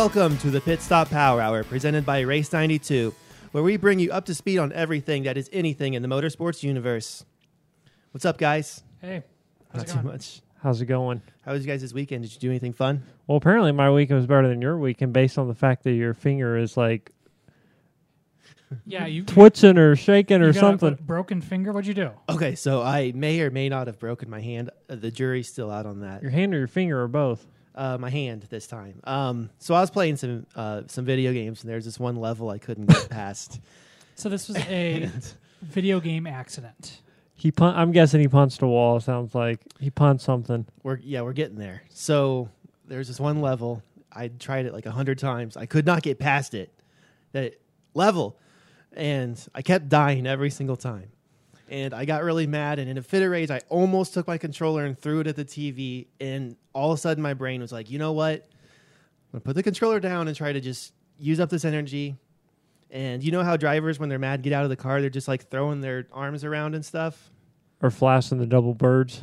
Hello and welcome to the Pit Stop Power Hour presented by Race 92, where we bring you up to speed on everything that is anything in the motorsports universe. What's up, guys? Hey, how's Not it too going? much. How's it going? How was you guys this weekend? Did you do anything fun? Well, apparently my weekend was better than your weekend based on the fact that your finger is like Yeah, you twitching or shaking you or got a- something. a broken finger. What'd you do? Okay, so I may or may not have broken my hand. Uh, the jury's still out on that. Your hand or your finger or both? Uh, my hand this time. Um, so I was playing some uh, some video games, and there's this one level I couldn't get past. So this was a video game accident. He pun- I'm guessing he punched a wall. Sounds like he punched something. we're yeah, we're getting there. So there's this one level. I tried it like a hundred times. I could not get past it. That level, and I kept dying every single time. And I got really mad, and in a fit of rage, I almost took my controller and threw it at the TV. And all of a sudden, my brain was like, "You know what? I'm gonna put the controller down and try to just use up this energy." And you know how drivers, when they're mad, get out of the car, they're just like throwing their arms around and stuff. Or flashing the double birds.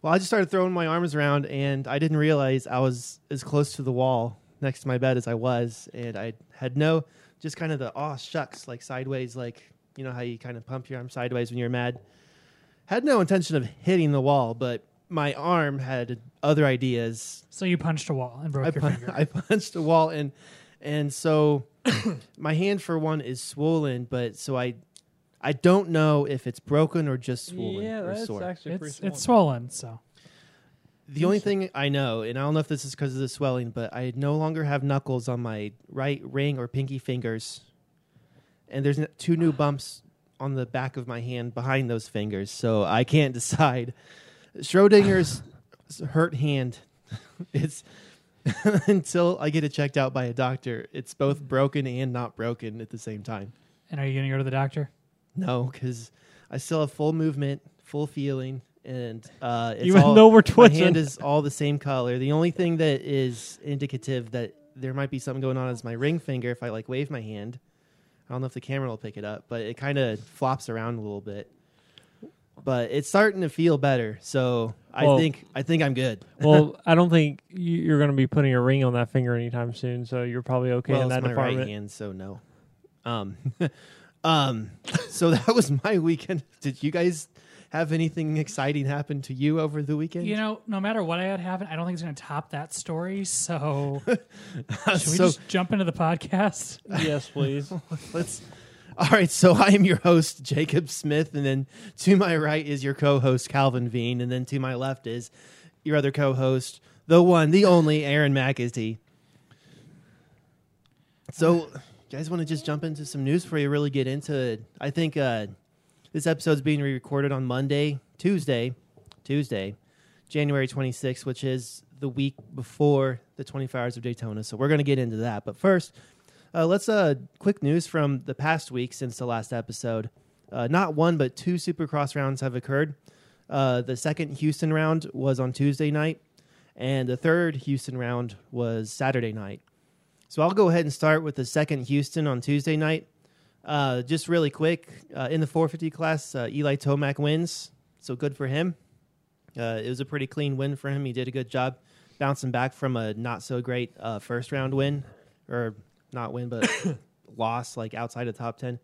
Well, I just started throwing my arms around, and I didn't realize I was as close to the wall next to my bed as I was, and I had no, just kind of the oh shucks, like sideways, like you know how you kind of pump your arm sideways when you're mad. Had no intention of hitting the wall, but my arm had other ideas. So you punched a wall and broke I, your pun- finger. I punched a wall, and and so my hand for one is swollen, but so I. I don't know if it's broken or just swollen or sore. actually it's it's swollen. So The only thing I know, and I don't know if this is because of the swelling, but I no longer have knuckles on my right ring or pinky fingers, and there's two new bumps on the back of my hand behind those fingers, so I can't decide. Schrodinger's hurt hand. It's until I get it checked out by a doctor. It's both broken and not broken at the same time. and are you going to go to the doctor? No, because I still have full movement, full feeling, and uh, it's Even all, though we're twitching, my hand is all the same color. The only thing that is indicative that there might be something going on is my ring finger. If I like wave my hand, I don't know if the camera will pick it up, but it kind of flops around a little bit. But it's starting to feel better, so I Well- think I think I'm good. well, I don't think you- you're going to be putting a ring on that finger anytime soon, so you're probably okay well, in it's that my department. right hand, so no. Um, um, so that was my weekend. Did you guys have anything exciting happen to you over the weekend? You know, no matter what I had happen, I don't think it's going to top that story. So should we so just jump into the podcast? yes, please. let's. All right, so I am your host Jacob Smith, and then to my right is your co-host Calvin Veen, and then to my left is your other co-host, the one, the only Aaron McAtee. So, you guys want to just jump into some news before you really get into it? I think uh, this episode's being re recorded on Monday, Tuesday, Tuesday, January 26th, which is the week before the 24 Hours of Daytona. So we're going to get into that. But first, uh, let's uh, quick news from the past week since the last episode. Uh, not one, but two Supercross rounds have occurred. Uh, the second Houston round was on Tuesday night, and the third Houston round was Saturday night. So I'll go ahead and start with the second Houston on Tuesday night. Uh, just really quick, uh, in the 450 class, uh, Eli Tomac wins, so good for him. Uh, it was a pretty clean win for him. He did a good job bouncing back from a not so great uh, first round win, or not win, but loss like outside of top 10.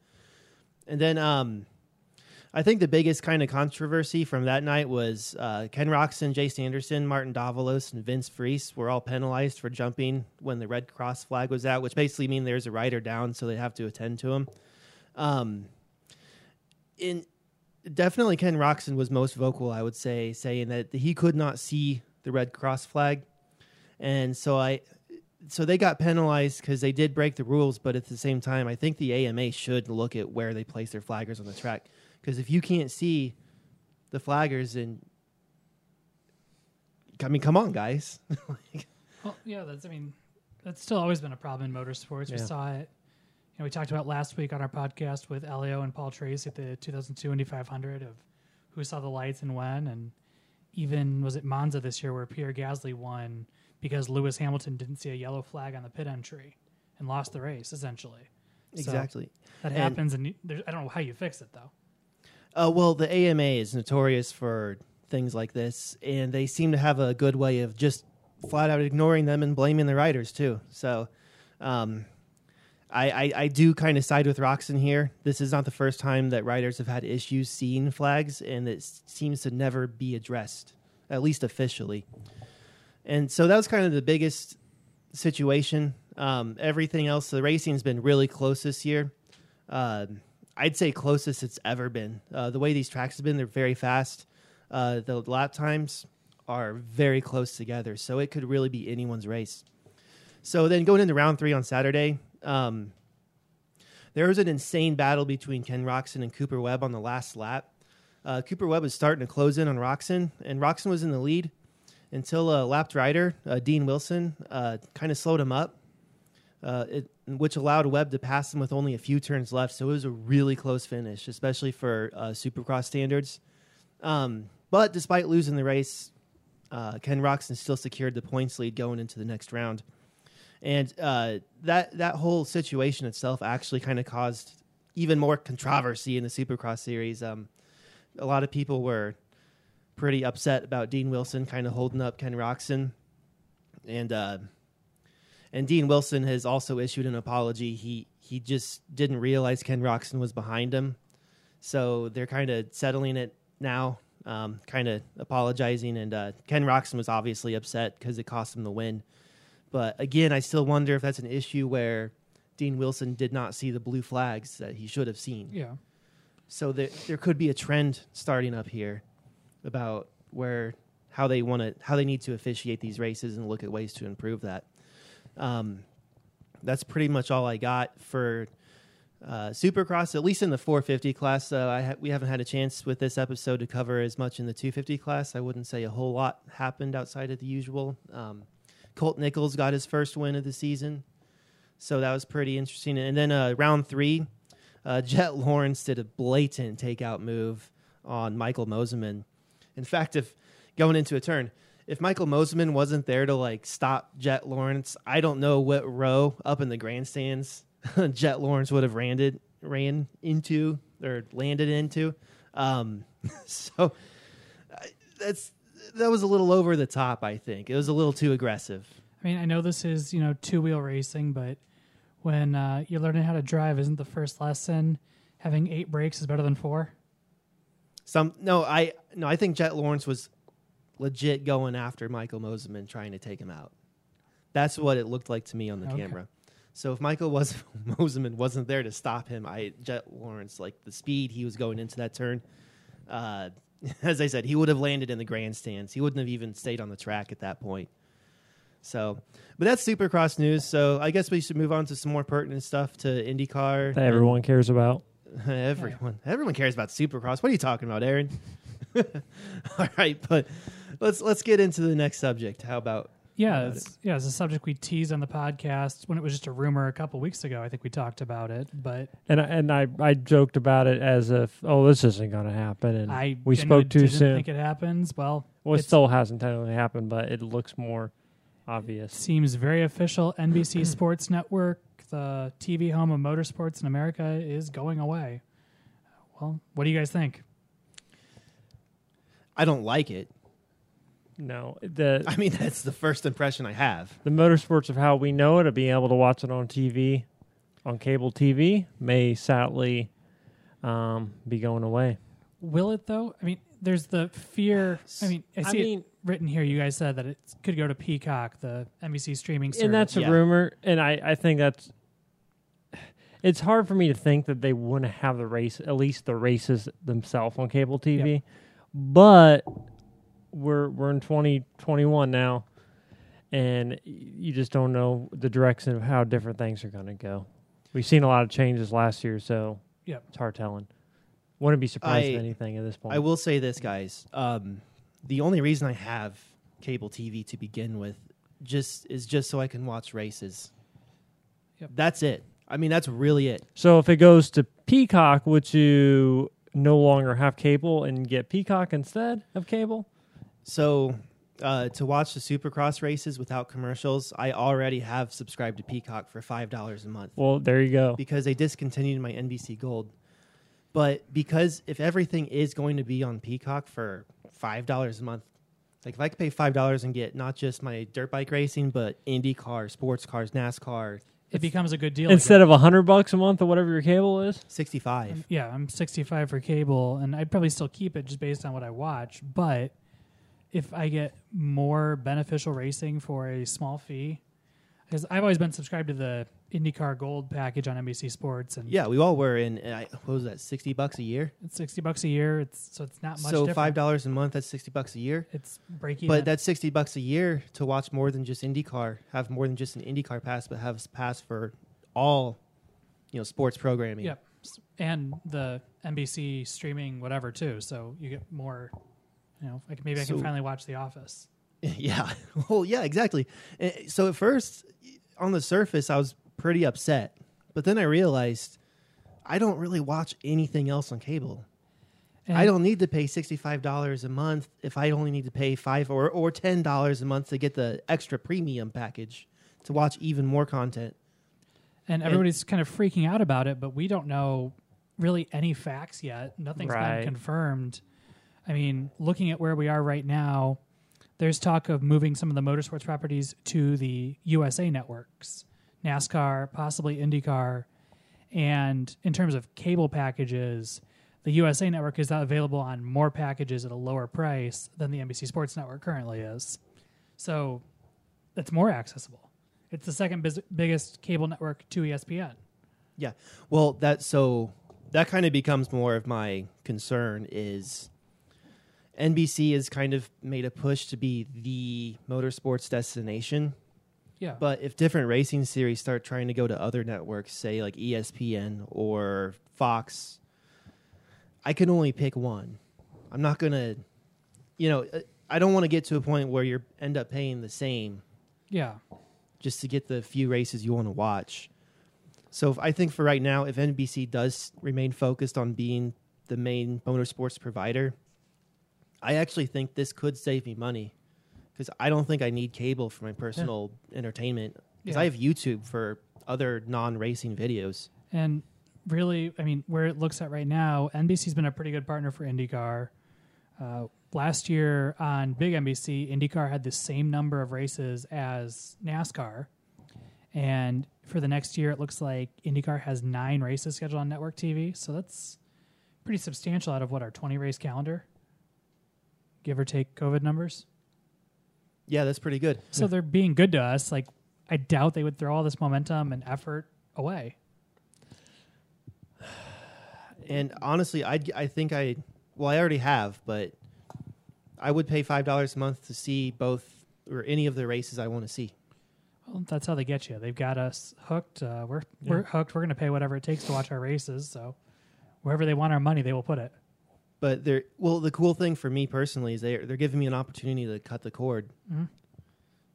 And then um, I think the biggest kind of controversy from that night was uh, Ken Roczen, Jay Sanderson, Martin Davalos, and Vince Friese were all penalized for jumping when the red cross flag was out, which basically means there's a rider down, so they have to attend to him. Um, in definitely Ken Roczen was most vocal, I would say, saying that he could not see the red cross flag, and so I, so they got penalized because they did break the rules. But at the same time, I think the AMA should look at where they place their flaggers on the track because if you can't see the flaggers, and I mean, come on, guys. Well, yeah, that's. I mean, that's still always been a problem in motorsports. We saw it. Know, we talked about last week on our podcast with Elio and Paul Tracy at the 2002 Indy 500 of who saw the lights and when, and even was it Monza this year where Pierre Gasly won because Lewis Hamilton didn't see a yellow flag on the pit entry and lost the race essentially. So exactly. that And- happens, and you- I don't know how you fix it though. Uh, well, the AMA is notorious for things like this, and they seem to have a good way of just flat out ignoring them and blaming the riders too. So, um, I, I, I do kind of side with Roczen here. This is not the first time that riders have had issues seeing flags, and it seems to never be addressed, at least officially. And so that was kind of the biggest situation. Um, everything else, the racing's been really close this year. Um I'd say closest it's ever been. Uh, the way these tracks have been, they're very fast. Uh, the lap times are very close together, so it could really be anyone's race. So then going into round three on Saturday, um, there was an insane battle between Ken Roczen and Cooper Webb on the last lap. Uh, Cooper Webb was starting to close in on Roczen, and Roczen was in the lead until a lapped rider, uh, Dean Wilson, uh, kind of slowed him up, uh, it, which allowed Webb to pass him with only a few turns left. So it was a really close finish, especially for uh, Supercross standards. Um, but despite losing the race, uh, Ken Roczen still secured the points lead going into the next round. And uh, that that whole situation itself actually kind of caused even more controversy in the Supercross series. Um, a lot of people were pretty upset about Dean Wilson kind of holding up Ken Roczen, and uh, and Dean Wilson has also issued an apology. He he just didn't realize Ken Roczen was behind him, so they're kind of settling it now, um, kind of apologizing. And uh, Ken Roczen was obviously upset because it cost him the win. But again, I still wonder if that's an issue where Dean Wilson did not see the blue flags that he should have seen. Yeah. So there there could be a trend starting up here about where how they want to how they need to officiate these races and look at ways to improve that. Um, that's pretty much all I got for uh, Supercross. At least in the 450 class, uh, I ha- we haven't had a chance with this episode to cover as much in the 250 class. I wouldn't say a whole lot happened outside of the usual. Um, Colt Nichols got his first win of the season, so that was pretty interesting. And then uh, round three, uh, Jett Lawrence did a blatant takeout move on Michael Mosiman. In fact, if going into a turn, if Michael Mosiman wasn't there to like stop Jett Lawrence, I don't know what row up in the grandstands Jett Lawrence would have landed ran into or landed into. Um, so that's that was a little over the top. I think it was a little too aggressive. I mean, I know this is you know two wheel racing, but when uh, you're learning how to drive, isn't the first lesson having eight brakes is better than four? Some no, I no, I think Jett Lawrence was legit going after Michael Mosiman, trying to take him out. That's what it looked like to me on the Okay. camera. So if Michael was Mosiman wasn't there to stop him, I Jett Lawrence like the speed he was going into that turn. Uh, as I said, he would have landed in the grandstands. He wouldn't have even stayed on the track at that point. So, but that's Supercross news. So I guess we should move on to some more pertinent stuff to IndyCar. that everyone cares about. everyone, everyone cares about Supercross. What are you talking about, Aaron? All right, but let's let's get into the next subject. How about Yeah, about it's, yeah, it's a subject we teased on the podcast when it was just a rumor a couple weeks ago. I think we talked about it, but And I, and I, I joked about it as if oh this isn't going to happen and I we spoke too didn't soon. think it happens. Well, well, it still hasn't technically happened, but it looks more obvious. seems very official. NBC Sports Network, the TV home of motorsports in America, is going away. Well, what do you guys think? I don't like it. No, the I mean, that's the first impression I have. the motorsports of how we know it, of being able to watch it on TV, on cable TV, may sadly um, be going away. Will it though? I mean, there's the fear. I mean, I I see mean- it written here. You guys said that it could go to Peacock, the NBC streaming service. and that's a Yeah. rumor and I, I think that's it's hard for me to think that they wouldn't have the race at least the races themselves on cable tv but we're we're in 2021 now and you just don't know the direction of how different things are going to go we've seen a lot of changes last year so yeah, it's hard telling wouldn't be surprised I- at anything at this point I will say this, guys. Um, the only reason I have cable TV to begin with just is just so I can watch races. Yep. That's it. I mean, that's really it. so if it goes to peacock would you no longer have cable and get peacock instead of cable So uh, to watch the Supercross races without commercials, I already have subscribed to Peacock for five dollars a month Well, there you go. because they discontinued my NBC Gold. But because if everything is going to be on Peacock for five dollars a month, Like if I could pay five dollars and get not just my dirt bike racing, but Indy car, sports cars, NASCAR, It becomes a good deal Instead of a hundred bucks a month or whatever your cable is. sixty-five. yeah, I'm 65 for cable, and I'd probably still keep it just based on what I watch. But if I get more beneficial racing for a small fee, because I've always been subscribed to the IndyCar Gold package on NBC Sports, and Yeah, we all were in. uh, What was that? Sixty bucks a year. it's 60 bucks a year. It's so it's not much. So different. five dollars a month. That's sixty bucks a year. It's breaking. But that's sixty bucks a year to watch more than just IndyCar. Have more than just an IndyCar pass, but have a pass for all, you know, sports programming. Yep. And the NBC streaming whatever too. So you get more you know, like maybe I can So- finally watch The Office. Yeah. Well, yeah, exactly. Eh, So at first, on the surface, I was pretty upset, but then I realized I don't really watch anything else on cable. And I don't need to pay sixty-five dollars a month if I only need to pay five or or ten dollars a month to get the extra premium package to watch even more content. and everybody's kind of freaking out about it, but we don't know really any facts yet. Nothing's Right. been confirmed. I mean, looking at where we are right now, there's talk of moving some of the motorsports properties to the USA networks, NASCAR, possibly IndyCar. And in terms of cable packages, the USA network is available on more packages at a lower price than the NBC Sports Network currently is. So it's more accessible. It's the second biggest cable network to ESPN. Yeah. Well, that so that kind of becomes more of my concern is NBC has kind of made a push to be the motorsports destination. Yeah. But if different racing series start trying to go to other networks, say like ESPN or Fox, I can only pick one. I'm not going to you know, I don't want to get to a point where you end up paying the same yeah. just to get the few races you want to watch. So if, I think for right now, if NBC does remain focused on being the main motorsports provider, I actually think this could save me money because I don't think I need cable for my personal entertainment because Yeah. I have YouTube for other non-racing videos. And really, I mean, where it looks at right now, NBC's been a pretty good partner for IndyCar. Uh, last year on Big NBC, IndyCar had the same number of races as NASCAR. And for the next year, it looks like IndyCar has nine races scheduled on network TV. So that's pretty substantial out of what our 20 race calendar, give or take COVID numbers. Yeah, that's pretty good. So they're being good to us. Like, I doubt they would throw all this momentum and effort away. And honestly, I I think I well I already have, but I would pay five dollars a month to see both or any of the races I want to see. Well, that's how they get you. They've got us hooked. Uh, we're we're hooked. We're going to pay whatever it takes to watch our races. So wherever they want our money, they will put it. But they're well. The cool thing for me personally is they're they're giving me an opportunity to cut the cord. Mhm.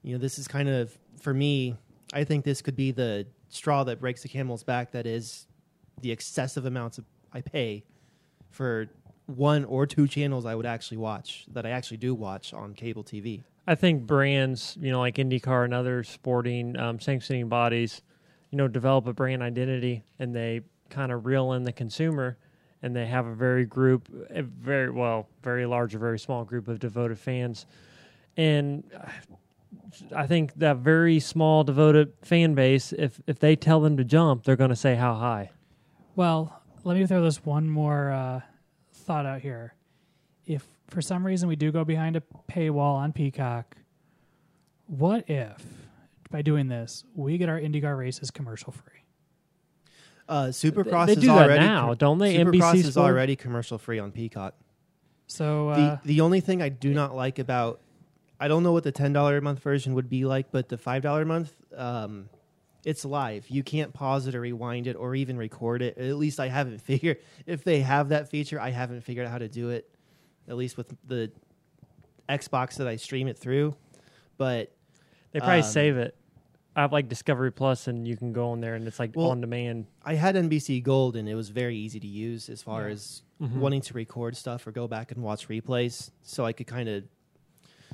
You know, this is kind of for me. I think this could be the straw that breaks the camel's back. That is the excessive amounts of, I pay for one or two channels I would actually watch that I actually do watch on cable TV. I think brands, you know, like IndyCar and other sporting um, sanctioning bodies, you know, develop a brand identity and they kind of reel in the consumer and they have a very group, a very well, very large or very small group of devoted fans. And I think that very small devoted fan base, if if they tell them to jump, they're going to say how high. Well, let me throw this one more uh, thought out here. If for some reason we do go behind a paywall on Peacock, what if by doing this we get our IndyCar races commercial free? Uh, Supercross they is do that already now, don't they? Supercross NBC is Sport? already commercial free on Peacock. So uh, the the only thing I do not like about I don't know what the ten dollar a month version would be like, but the five dollar a month, um, it's live. You can't pause it or rewind it or even record it. At least I haven't figured if they have that feature. I haven't figured out how to do it. At least with the Xbox that I stream it through, but They probably Um, save it. I have like Discovery Plus, and you can go on there, and it's like Well, on demand. I had NBC Gold and it was very easy to use as far Yeah. as Mhm. wanting to record stuff or go back and watch replays. So I could kind of.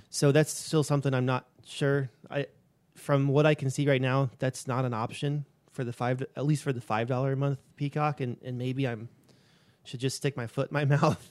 So that's still something I'm not sure. I, from what I can see right now, that's not an option for the five, at least for the five dollar a month Peacock, and and maybe I'm should just stick my foot in my mouth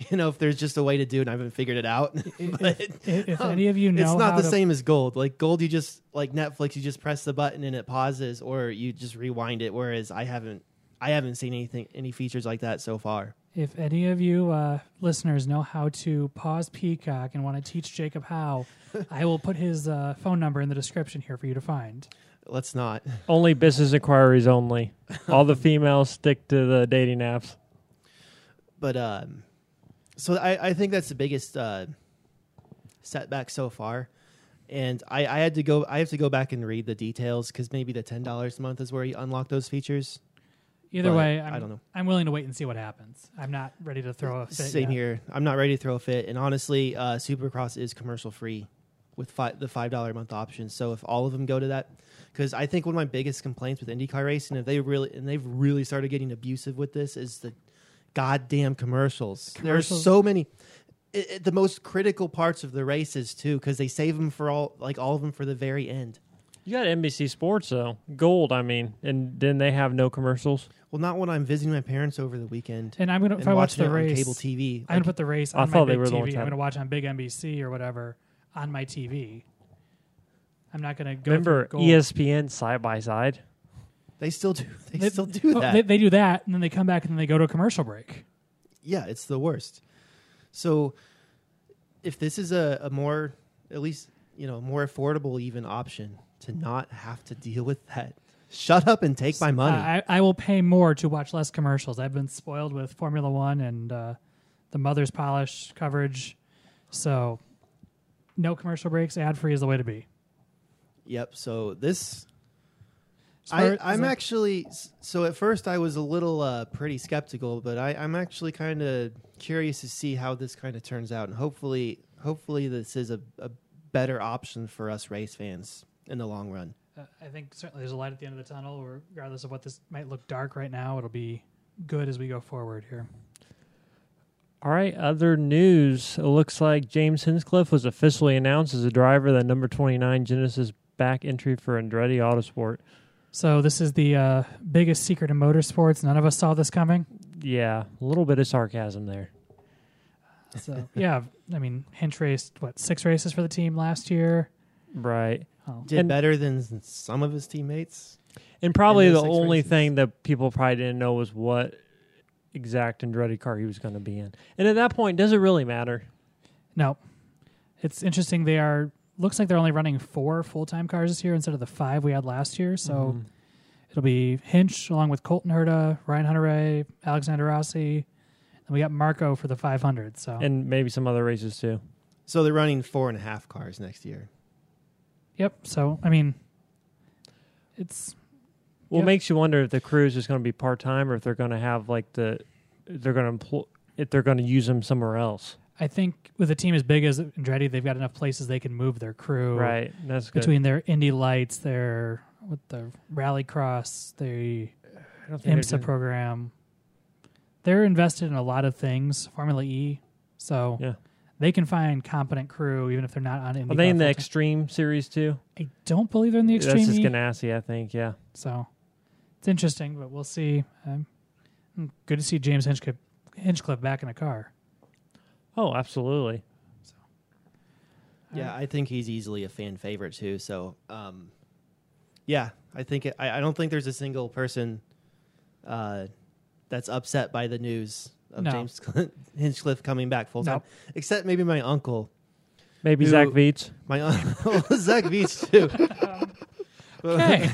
you know, if there's just a way to do it, and I haven't figured it out. but if, if any of you know, it's not how the to- same as gold. Like gold, you just like Netflix, you just press the button and it pauses, or you just rewind it. Whereas I haven't, I haven't seen anything, any features like that so far. If any of you uh, listeners know how to pause Peacock and want to teach Jacob how, I will put his uh, phone number in the description here for you to find. Let's not. Only business inquiries only. All the females stick to the dating apps. But um, so I, I think that's the biggest uh, setback so far. And I, I had to go. I have to go back and read the details because maybe the ten dollars a month is where you unlock those features. Either But way, I'm, I don't know. I'm willing to wait and see what happens. I'm not ready to throw a fit Same yet. here. I'm not ready to throw a fit. And honestly, uh, Supercross is commercial free with fi- the five dollar a month option. So if all of them go to that, because I think one of my biggest complaints with IndyCar racing, if they really and they've really started getting abusive with this, is the goddamn commercials. There's Commercials? so many. It, it- the most critical parts of the races too, because they save them for all, like all of them for the very end. You got NBC Sports though, Gold. I mean, and then they have no commercials. Well, not when I'm visiting my parents over the weekend And I'm gonna if I watch the it on race, cable TV. I'm gonna put the race I on thought my they big were the TV. I'm gonna watch on big NBC or whatever on my TV. I'm not gonna go. Remember gold. ESPN side by side. They still do. They, still do oh, that. They, they do that, and then they come back and then they go to a commercial break. yeah, it's the worst. So if this is a, a more at least, you know, more affordable even option to not have to deal with that. Shut up and take my money. I, I will pay more to watch less commercials. I've been spoiled with Formula One and uh, the Mother's Polish coverage, so no commercial breaks. Ad free is the way to be. yep. So this As I, I'm as- actually so at first I was a little uh, pretty skeptical, but I, I'm actually kind of curious to see how this kind of turns out, and hopefully, hopefully this is a, a better option for us race fans in the long run. Uh, I think certainly there's a light at the end of the tunnel. Regardless of what this might look dark right now, it'll be good as we go forward here. All right, other news. It looks like James Hinchcliffe was officially announced as a driver of the number 29 Genesys back entry for Andretti Autosport. So this is the uh, biggest secret in motorsports. None of us saw this coming. Yeah, a little bit of sarcasm there. So yeah, I mean, Hinch raced what six races for the team last year. Right. Oh, Did And- better than some of his teammates. And probably the only races. thing that people probably didn't know was what exact Andretti car he was going to be in. And at that point, does it really matter? No, it's interesting. They are looks like they're only running four full time cars this year instead of the five we had last year. So Mhm. it'll be Hinch along with Colton Herta, Ryan Hunter, Alexander Rossi, and we got Marco for the 500. So and maybe some other races too. So they're running four and a half cars next year. yep. So I mean, it's Well, Yeah. it makes you wonder if the crew is just going to be part time or if they're going to have like the they're going to employ if they're going to use them somewhere else. I think with a team as big as Andretti, they've got enough places they can move their crew Right. That's good. between their Indy Lights, their with the Rally Cross, the I don't think they're IMSA program. They're invested in a lot of things, Formula E, so Yeah. they can find competent crew even if they're not on Indy. Are they in the Extreme series too? I don't believe they're in the Extreme. That's just E, Ganassi, I think. Yeah. so it's interesting, but we'll see. Um, good to see James Hinchcliffe, Hinchcliffe back in a car. Oh, absolutely. Yeah, I think he's easily a fan favorite too. So, um, yeah, I think it, I, I don't think there's a single person uh, that's upset by the news of No. James Hinchcliffe coming back full time, except maybe my uncle, Maybe Who- Zach Veach. my uncle Zach Veach too. Okay.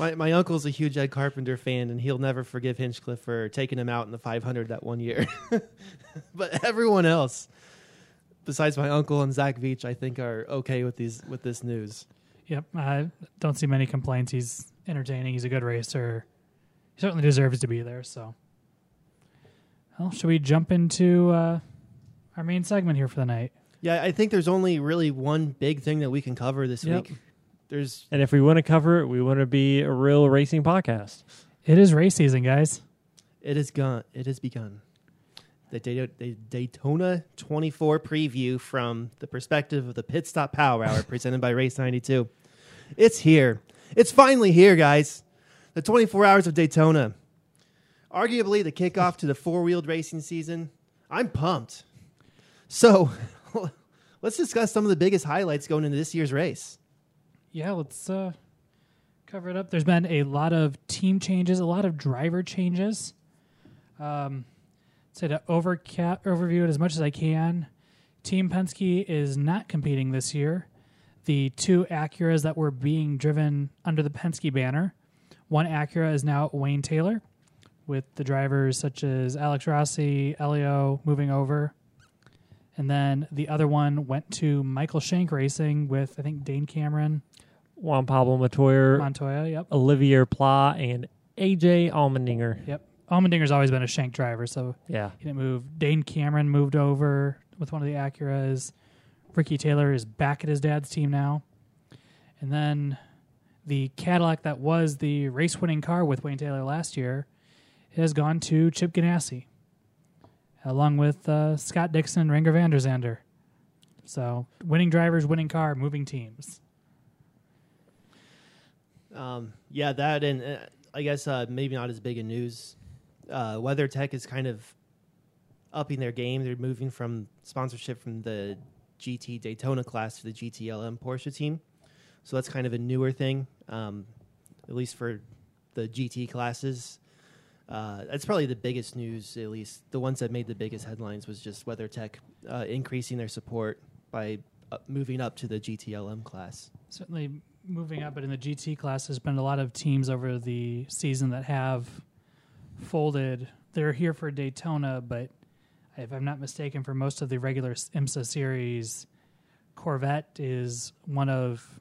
My my uncle's a huge Ed Carpenter fan, and he'll never forgive Hinchcliffe for taking him out in the 500 that one year. but everyone else, besides my uncle and Zach Veach, I think are okay with these with this news. Yep, I don't see many complaints. He's entertaining. He's a good racer. He certainly deserves to be there. So, well, should we jump into uh, our main segment here for the night? Yeah, I think there's only really one big thing that we can cover this Yep. week. There's And if we want to cover it, we want to be a real racing podcast. It is race season, guys. it has gone it has begun. The Daytona, the Daytona 24 preview from the perspective of the Pit Stop Power Hour presented by Race 92. It's here. It's finally here, guys. The 24 hours of Daytona. Arguably the kickoff to the four-wheeled racing season. I'm pumped. So, let's discuss some of the biggest highlights going into this year's race. Yeah, let's uh, cover it up. There's been a lot of team changes, a lot of driver changes. Um, say to overca- overview it as much as I can. Team Penske is not competing this year. The two Acuras that were being driven under the Penske banner, one Acura is now Wayne Taylor, with the drivers such as Alex Rossi, Elio moving over. And then the other one went to Michael Shank Racing with, I think, Dane Cameron, Juan Pablo Montoya, Montoya. Yep. Olivier Pla, and AJ Allmendinger. Yep. Allmendinger's always been a Shank driver, so Yeah. he didn't move. Dane Cameron moved over with one of the Acuras. Ricky Taylor is back at his dad's team now. And then the Cadillac that was the race winning car with Wayne Taylor last year has gone to Chip Ganassi, along with uh, Scott Dixon and Renger van der Zande. So winning drivers, winning car, moving teams. Um, yeah, that and uh, I guess uh, maybe not as big a news. Uh, WeatherTech is kind of upping their game. They're moving from sponsorship from the GT Daytona class to the GTLM Porsche team. So that's kind of a newer thing, um, at least for the GT classes. Uh, that's probably the biggest news, at least the ones that made the biggest headlines was just WeatherTech uh, increasing their support by moving up to the GTLM class. certainly moving up, but in the GT class, there's been a lot of teams over the season that have folded. They're here for Daytona, but if I'm not mistaken, for most of the regular IMSA series, Corvette is one of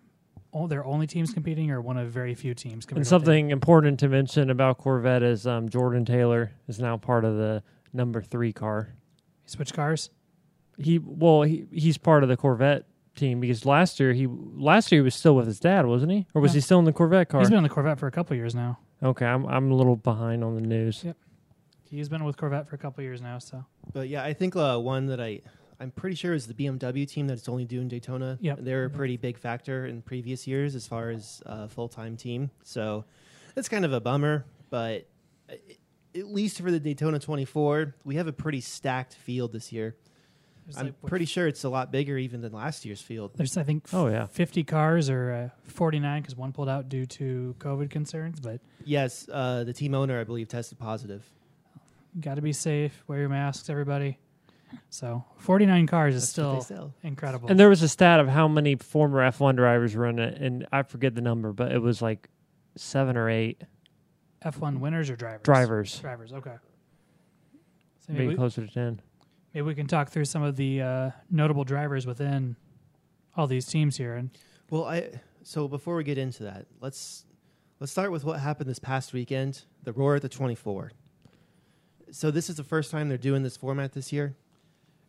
all their only teams competing, or one of very few teams competing. And something important to mention about Corvette is um, Jordan Taylor is now part of the number three car. switch cars. He well, he, he's part of the Corvette team because last year he last year he was still with his dad, wasn't he? Or was Yeah. he still in the Corvette car? He's been on the Corvette for a couple years now. okay, I'm I'm a little behind on the news. Yep. He's been with Corvette for a couple years now. So But yeah, I think uh, one that I I'm pretty sure is the BMW team that's only doing Daytona. Yep. they're a pretty big factor in previous years as far as uh, full time team. So it's kind of a bummer, but uh, at least for the Daytona 24, we have a pretty stacked field this year. There's I'm like, what, pretty sure it's a lot bigger even than last year's field. There's I think Oh yeah, 50 cars or uh, 49 because one pulled out due to COVID concerns, but Yes, uh, the team owner I believe tested positive. got to be safe. Wear your masks, everybody. So 49 cars is That's what still incredible. and there was a stat of how many former F1 drivers were in it, and I forget the number, but it was like seven or eight F1 winners or drivers? drivers, Drivers. Okay. So maybe maybe closer to ten. Maybe we can talk through some of the uh, notable drivers within all these teams here. And Well, I so before we get into that, let's let's start with what happened this past weekend, the Roar at the 24. So this is the first time they're doing this format this year.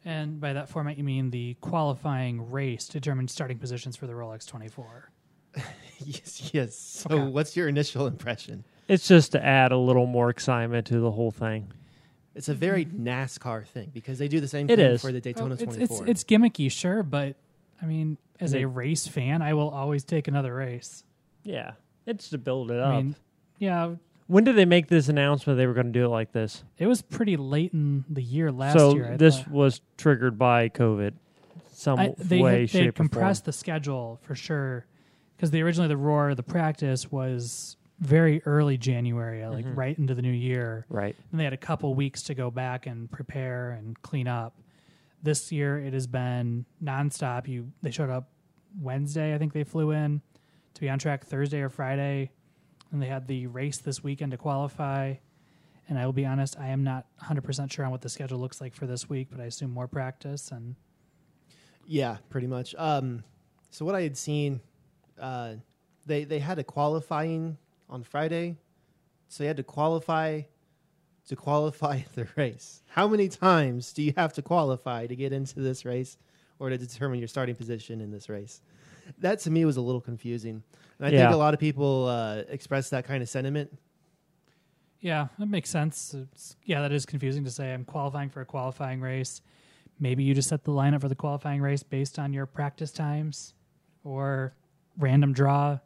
and by that format, you mean the qualifying race determines starting positions for the Rolex 24. yes, yes. So Okay. what's your initial impression? It's just to add a little more excitement to the whole thing. It's a very mm-hmm. NASCAR thing because they do the same It thing is. for the Daytona Oh, it's, 24. it's it's gimmicky, sure, but I mean, as They- a race fan, I will always take another race. Yeah, it's to build it up. I mean, yeah, when did they make this announcement they were going to do it like this? it was pretty late in the year last so year. I this thought. was triggered by COVID, some I, they way, had, they shape, or form. compressed the schedule for sure because the originally the roar the practice was very early January, like Mhm. right into the new year, Right. and they had a couple weeks to go back and prepare and clean up. This year it has been nonstop. You they showed up Wednesday, I think they flew in to be on track Thursday or Friday, and they had the race this weekend to qualify. And I will be honest, I am not 100% sure on what the schedule looks like for this week, but I assume more practice and Yeah, pretty much. Um, so what I had seen, uh, they they had a qualifying on Friday, so you had to qualify to qualify the race. How many times do you have to qualify to get into this race, or to determine your starting position in this race? That to me was a little confusing, and I Yeah. think a lot of people uh, express that kind of sentiment. Yeah, that makes sense. It's, yeah, that is confusing to say I'm qualifying for a qualifying race. Maybe you just set the lineup for the qualifying race based on your practice times or random draw.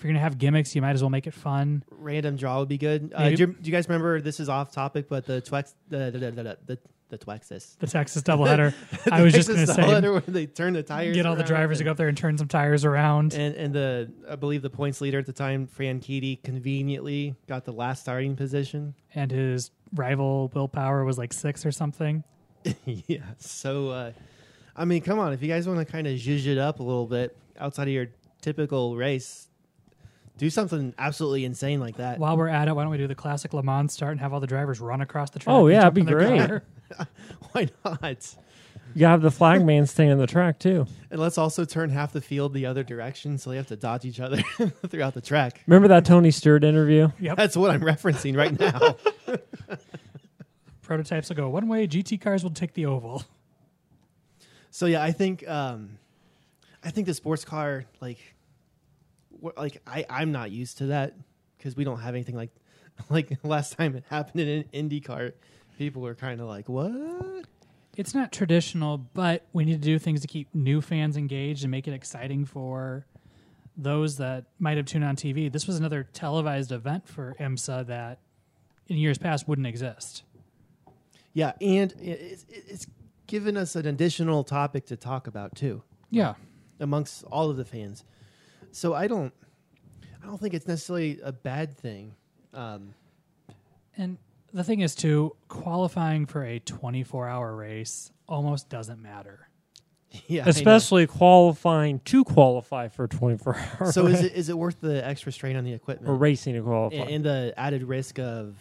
If you're going to have gimmicks, you might as well make it fun. Random draw would be good. Uh, do, you, do you guys remember? This is off topic, but the Twex, the the, the, the, the the Twexas. The Texas doubleheader. I was just going to say, where they turn the tires, get all the drivers to go up there and turn some tires around. And and the I believe the points leader at the time, Franchitti, conveniently got the last starting position. and his rival Will Power was like six or something. yeah. So, uh, I mean, come on, if you guys want to kind of zhuzh it up a little bit outside of your typical race, do something absolutely insane like that. While we're at it, why don't we do the classic Le Mans start and have all the drivers run across the track? Oh, and yeah, jump it'd in be their great. car? Why not? You have the flagman staying on the track too. And let's also turn half the field the other direction, so they have to dodge each other throughout the track. Remember that Tony Stewart interview? Yep. That's what I'm referencing right now. Prototypes will go one way. GT cars will take the oval. So yeah, I think um, I think the sports car like wh- like I I'm not used to that because we don't have anything like like last time it happened in an IndyCar. People were kind of like, "What?" It's not traditional, but we need to do things to keep new fans engaged and make it exciting for those that might have tuned on TV. This was another televised event for IMSA that in years past wouldn't exist. Yeah, and it's, it's given us an additional topic to talk about too Yeah. amongst all of the fans. So I don't I don't think it's necessarily a bad thing. Um, And the thing is, too, qualifying for a 24 hour race almost doesn't matter. yeah, Especially qualifying to qualify for 24 hours. So is it is it worth the extra strain on the equipment? or racing to qualify? and, and the added risk of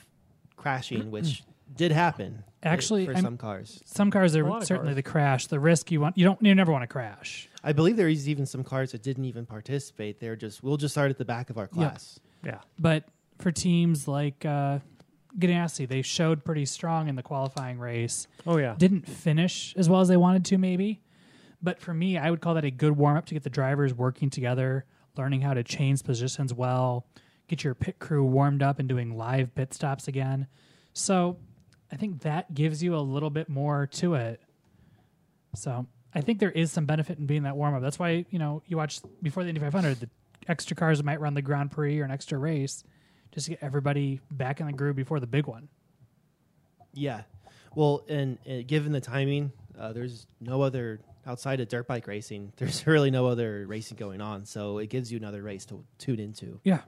crashing, which did happen. Actually, for I'm- some cars, Some cars are certainly cars. the crash, the risk you want. You don't. You never want to crash. I believe there is even some cars that didn't even participate. They're just we'll just start at the back of our class. yeah. But for teams like uh, Ganassi, they showed pretty strong in the qualifying race. Oh yeah. Didn't finish as well as they wanted to, maybe. But for me, I would call that a good warm up to get the drivers working together, learning how to change positions well, get your pit crew warmed up and doing live pit stops again. So I think that gives you a little bit more to it. So I think there is some benefit in being that warm up. That's why, you know, you watch before the Indy 500, the extra cars might run the Grand Prix or an extra race just to get everybody back in the groove before the big one. Yeah. Well, and given the timing, uh, there's no other outside of dirt bike racing. There's really no other racing going on, so it gives you another race to tune into. Yeah.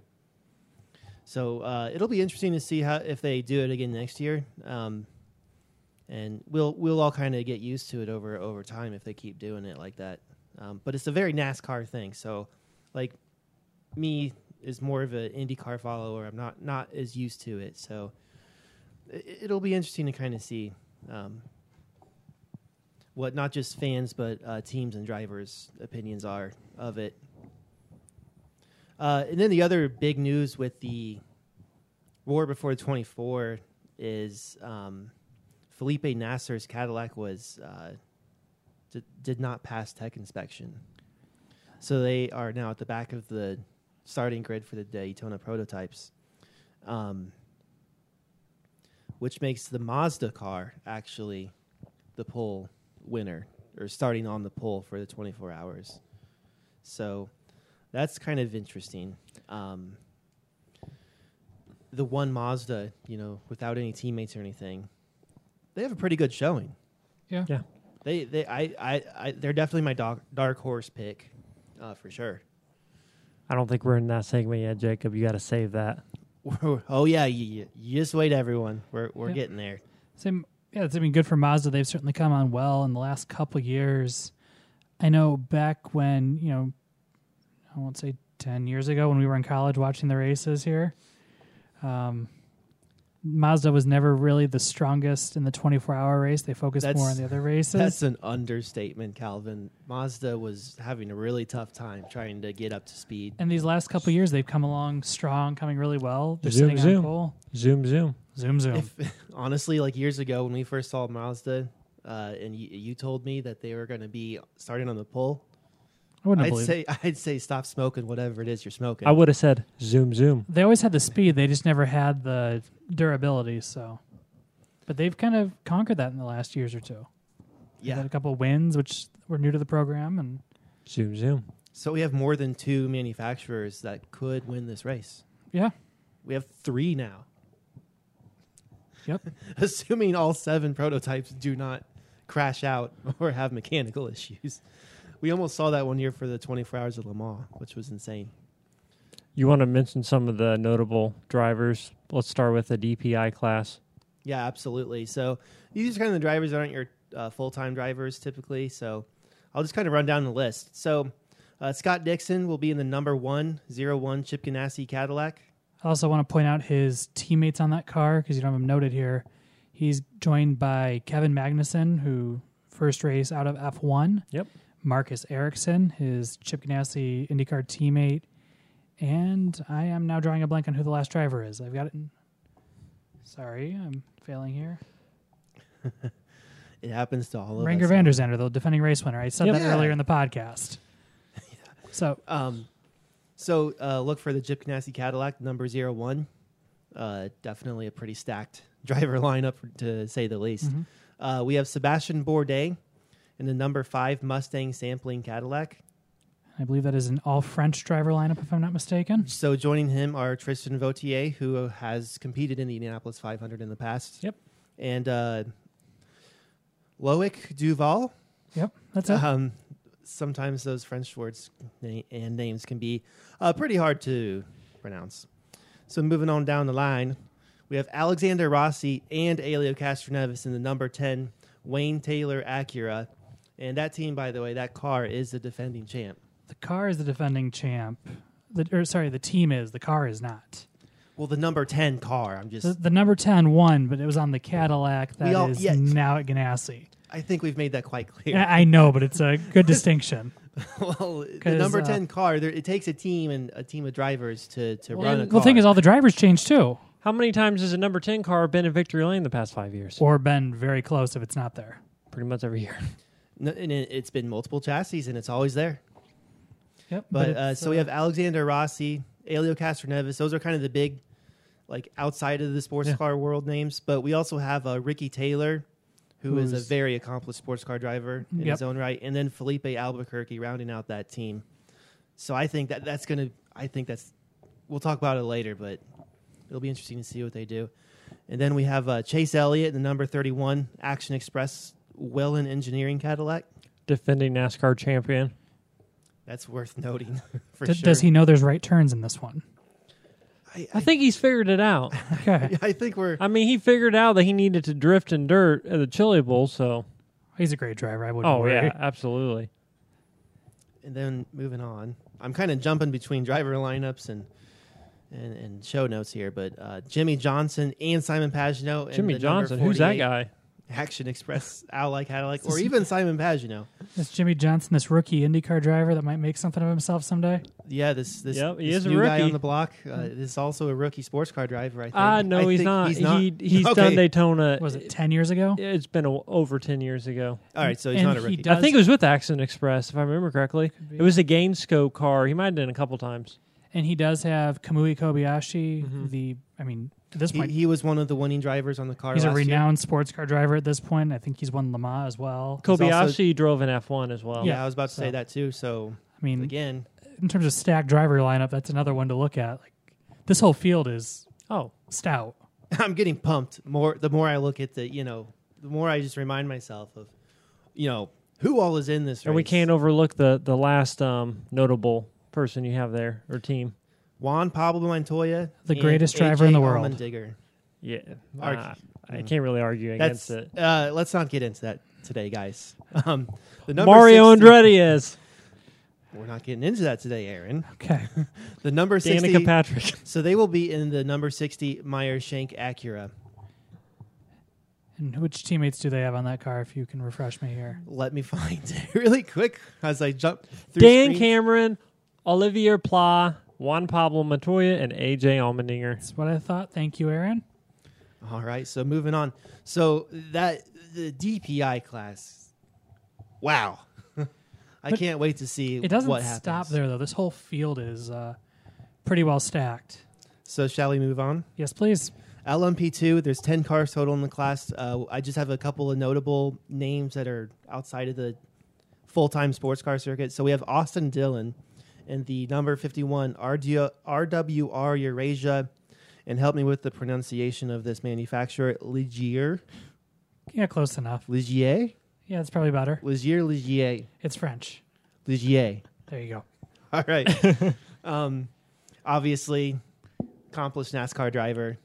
So uh, it'll be interesting to see how if they do it again next year. Um, and we'll we'll all kind of get used to it over over time if they keep doing it like that. Um, but it's a very NASCAR thing. So, like me is more of an IndyCar follower. I'm not not as used to it. So it, it'll be interesting to kind of see um, what not just fans but uh, teams and drivers' opinions are of it. Uh, and then the other big news with the Roar Before the 24 is um, Felipe Nasr's Cadillac was uh, did, did not pass tech inspection, so they are now at the back of the starting grid for the Daytona prototypes, um, which makes the Mazda car actually the pole winner or starting on the pole for the 24 hours. So that's kind of interesting. Um, the one Mazda, you know, without any teammates or anything, they have a pretty good showing. Yeah. Yeah. They, they, I, I, I they're definitely my dark, dark horse pick, uh, for sure. I don't think we're in that segment yet, Jacob. You got to save that. oh yeah, you, you, you just wait, everyone. We're, we're Yeah. getting there. Same, yeah, it's been good for Mazda. They've certainly come on well in the last couple of years. I know back when you know, I won't say ten years ago when we were in college watching the races here. Um, Mazda was never really the strongest in the 24 hour race. They focused more on the other races. That's an understatement, Calvin. Mazda was having a really tough time trying to get up to speed. and these last couple of years, they've come along strong, coming really well. They're Zoom, sitting zoom. on pole. Zoom, zoom. Zoom, zoom. If honestly, like years ago when we first saw Mazda, uh, and you, you told me that they were going to be starting on the pole, I wouldn't I'd believed. say I'd say stop smoking whatever it is you're smoking. I would have said zoom, zoom. They always had the speed. They just never had the durability. So, but they've kind of conquered that in the last years or two. Yeah. had a couple of wins, which were new to the program, and Zoom, zoom. So we have more than two manufacturers that could win this race. yeah, We have three now. Yep. assuming all seven prototypes do not crash out or have mechanical issues. We almost saw that one year for the 24 Hours of Le Mans, which was insane. You want to mention some of the notable drivers? Let's start with the DPI class. Yeah, absolutely. So these are kind of the drivers that aren't your uh, full time drivers typically. So I'll just kind of run down the list. So uh, Scott Dixon will be in the number one zero one Chip Ganassi Cadillac. I also want to point out his teammates on that car because you don't have them noted here. He's joined by Kevin Magnussen, who first race out of F1. Yep. Marcus Ericsson, his Chip Ganassi IndyCar teammate. And I am now drawing a blank on who the last driver is. I've got it. In, sorry, I'm failing here. It happens to all of Renger us. van der Zande, the defending race winner. I said Yep. that Yeah. earlier in the podcast. So Um, so uh, look for the Chip Ganassi Cadillac number zero one. Uh, definitely a pretty stacked driver lineup to say the least. mhm. Uh, we have Sebastian Bourdais in the number five Mustang sampling Cadillac. I believe that is an all French driver lineup, if I'm not mistaken. So joining him are Tristan Vautier, who has competed in the Indianapolis 500 in the past. Yep. And uh, Loic Duval. Yep, that's it. Um, sometimes those French words na- and names can be uh, pretty hard to pronounce. So moving on down the line, we have Alexander Rossi and Elio Castroneves in the number 10 Wayne Taylor Acura. And that team, by the way, that car is the defending champ. The car is the defending champ. The, or sorry, the team is. The car is not. Well, the number 10 car, I'm just, The, the number 10 won, but it was on the Cadillac that We is yeah. now at Ganassi. I think we've made that quite clear. I I know, but it's a good distinction. well, the number uh, 10 car, there, it takes a team and a team of drivers to, to Well, run a and- car. Well, the thing is, all the drivers change too, How many times has a number 10 car been in victory lane the past five years? or been very close if it's not there. Pretty much every year. And it, it's been multiple chassis and it's always there. Yep. But, uh, it's, so we have Alexander Rossi, Elio Castroneves. Those are kind of the big, like outside of the sports Yeah. car world names. But we also have uh, Ricky Taylor, who is Who's- a very accomplished sports car driver in Yep. his own right, and then Filipe Albuquerque rounding out that team. So I think that that's gonna. I think that's. We'll talk about it later, but it'll be interesting to see what they do. And then we have uh, Chase Elliott, the number thirty-one Action Express Whelen Engineering Cadillac. Defending NASCAR champion. That's worth noting for D- sure. Does he know there's right turns in this one? I, I think he's figured it out. Okay. I think we're I mean, he figured out that he needed to drift in dirt at the Chili Bowl, so. He's a great driver. I wouldn't Oh, worry. yeah, absolutely. and then moving on. I'm kind of jumping between driver lineups and and, and show notes here, but uh, Jimmie Johnson and Simon Pagenaud. Jimmy the Johnson, who's that guy? Action Express Ally Cadillac, or even Simon Pagenaud. Is Jimmie Johnson this rookie IndyCar driver that might make something of himself someday? Yeah, this this, Yep, he this is a new guy rookie. on the block. Uh, this is also a rookie sports car driver. I think. Ah, no, I he's think not. He's not. He he's Okay. done Daytona. Was it 10 years ago? It's been a, over ten years ago. All right, so he's And not a he rookie. does- I think it was with Action Express, if I remember correctly. Be. It was a Gainsco car. He might have done it a couple times. And he does have Kamui Kobayashi, Mhm. the, I mean, at this he, point, he was one of the winning drivers on the car. he's a last year. renowned sports car driver at this point. I think he's won Le Mans as well. He's also- Kobayashi drove an F1 as well. Yeah, I was about to say that too. So I mean, again, in terms of stacked driver lineup, that's another one to look at. Like this whole field is Oh, stout. I'm getting pumped more the more I look at the you know the more I just remind myself of you know who all is in this. and we can't overlook the the last um, notable person you have there or team. Juan Pablo Montoya, The and greatest driver in the world. Allmendinger. Yeah, Arg- Ah, I Mm. can't really argue That's against it. uh, let's not get into that today, guys. Um, the number Mario 60 Andretti is We're not getting into that today, Aaron. Okay. The number sixty. Danica Patrick. so they will be in the number sixty Meyer Shank Acura. and which teammates do they have on that car? If you can refresh me here. Let me find it really quick as I jump through. Dan screens. Cameron, Olivier Pla, Juan Pablo Montoya, and AJ Allmendinger. That's what I thought. Thank you, Aaron. All right, so moving on. So that the DPI class. Wow. I But can't wait to see It doesn't what stop there though. This whole field is uh, pretty well stacked. So shall we move on? Yes, please. LMP2, there's 10 cars total in the class. Uh, I just have a couple of notable names that are outside of the full time sports car circuit. So we have Austin Dillon in the number 51 RWR Eurasia and help me with the pronunciation of this manufacturer, Ligier. Yeah, close enough. Ligier? Yeah, it's probably better. Ligier, Ligier. It's French. Ligier. There you go. All right. um, obviously, accomplished NASCAR driver.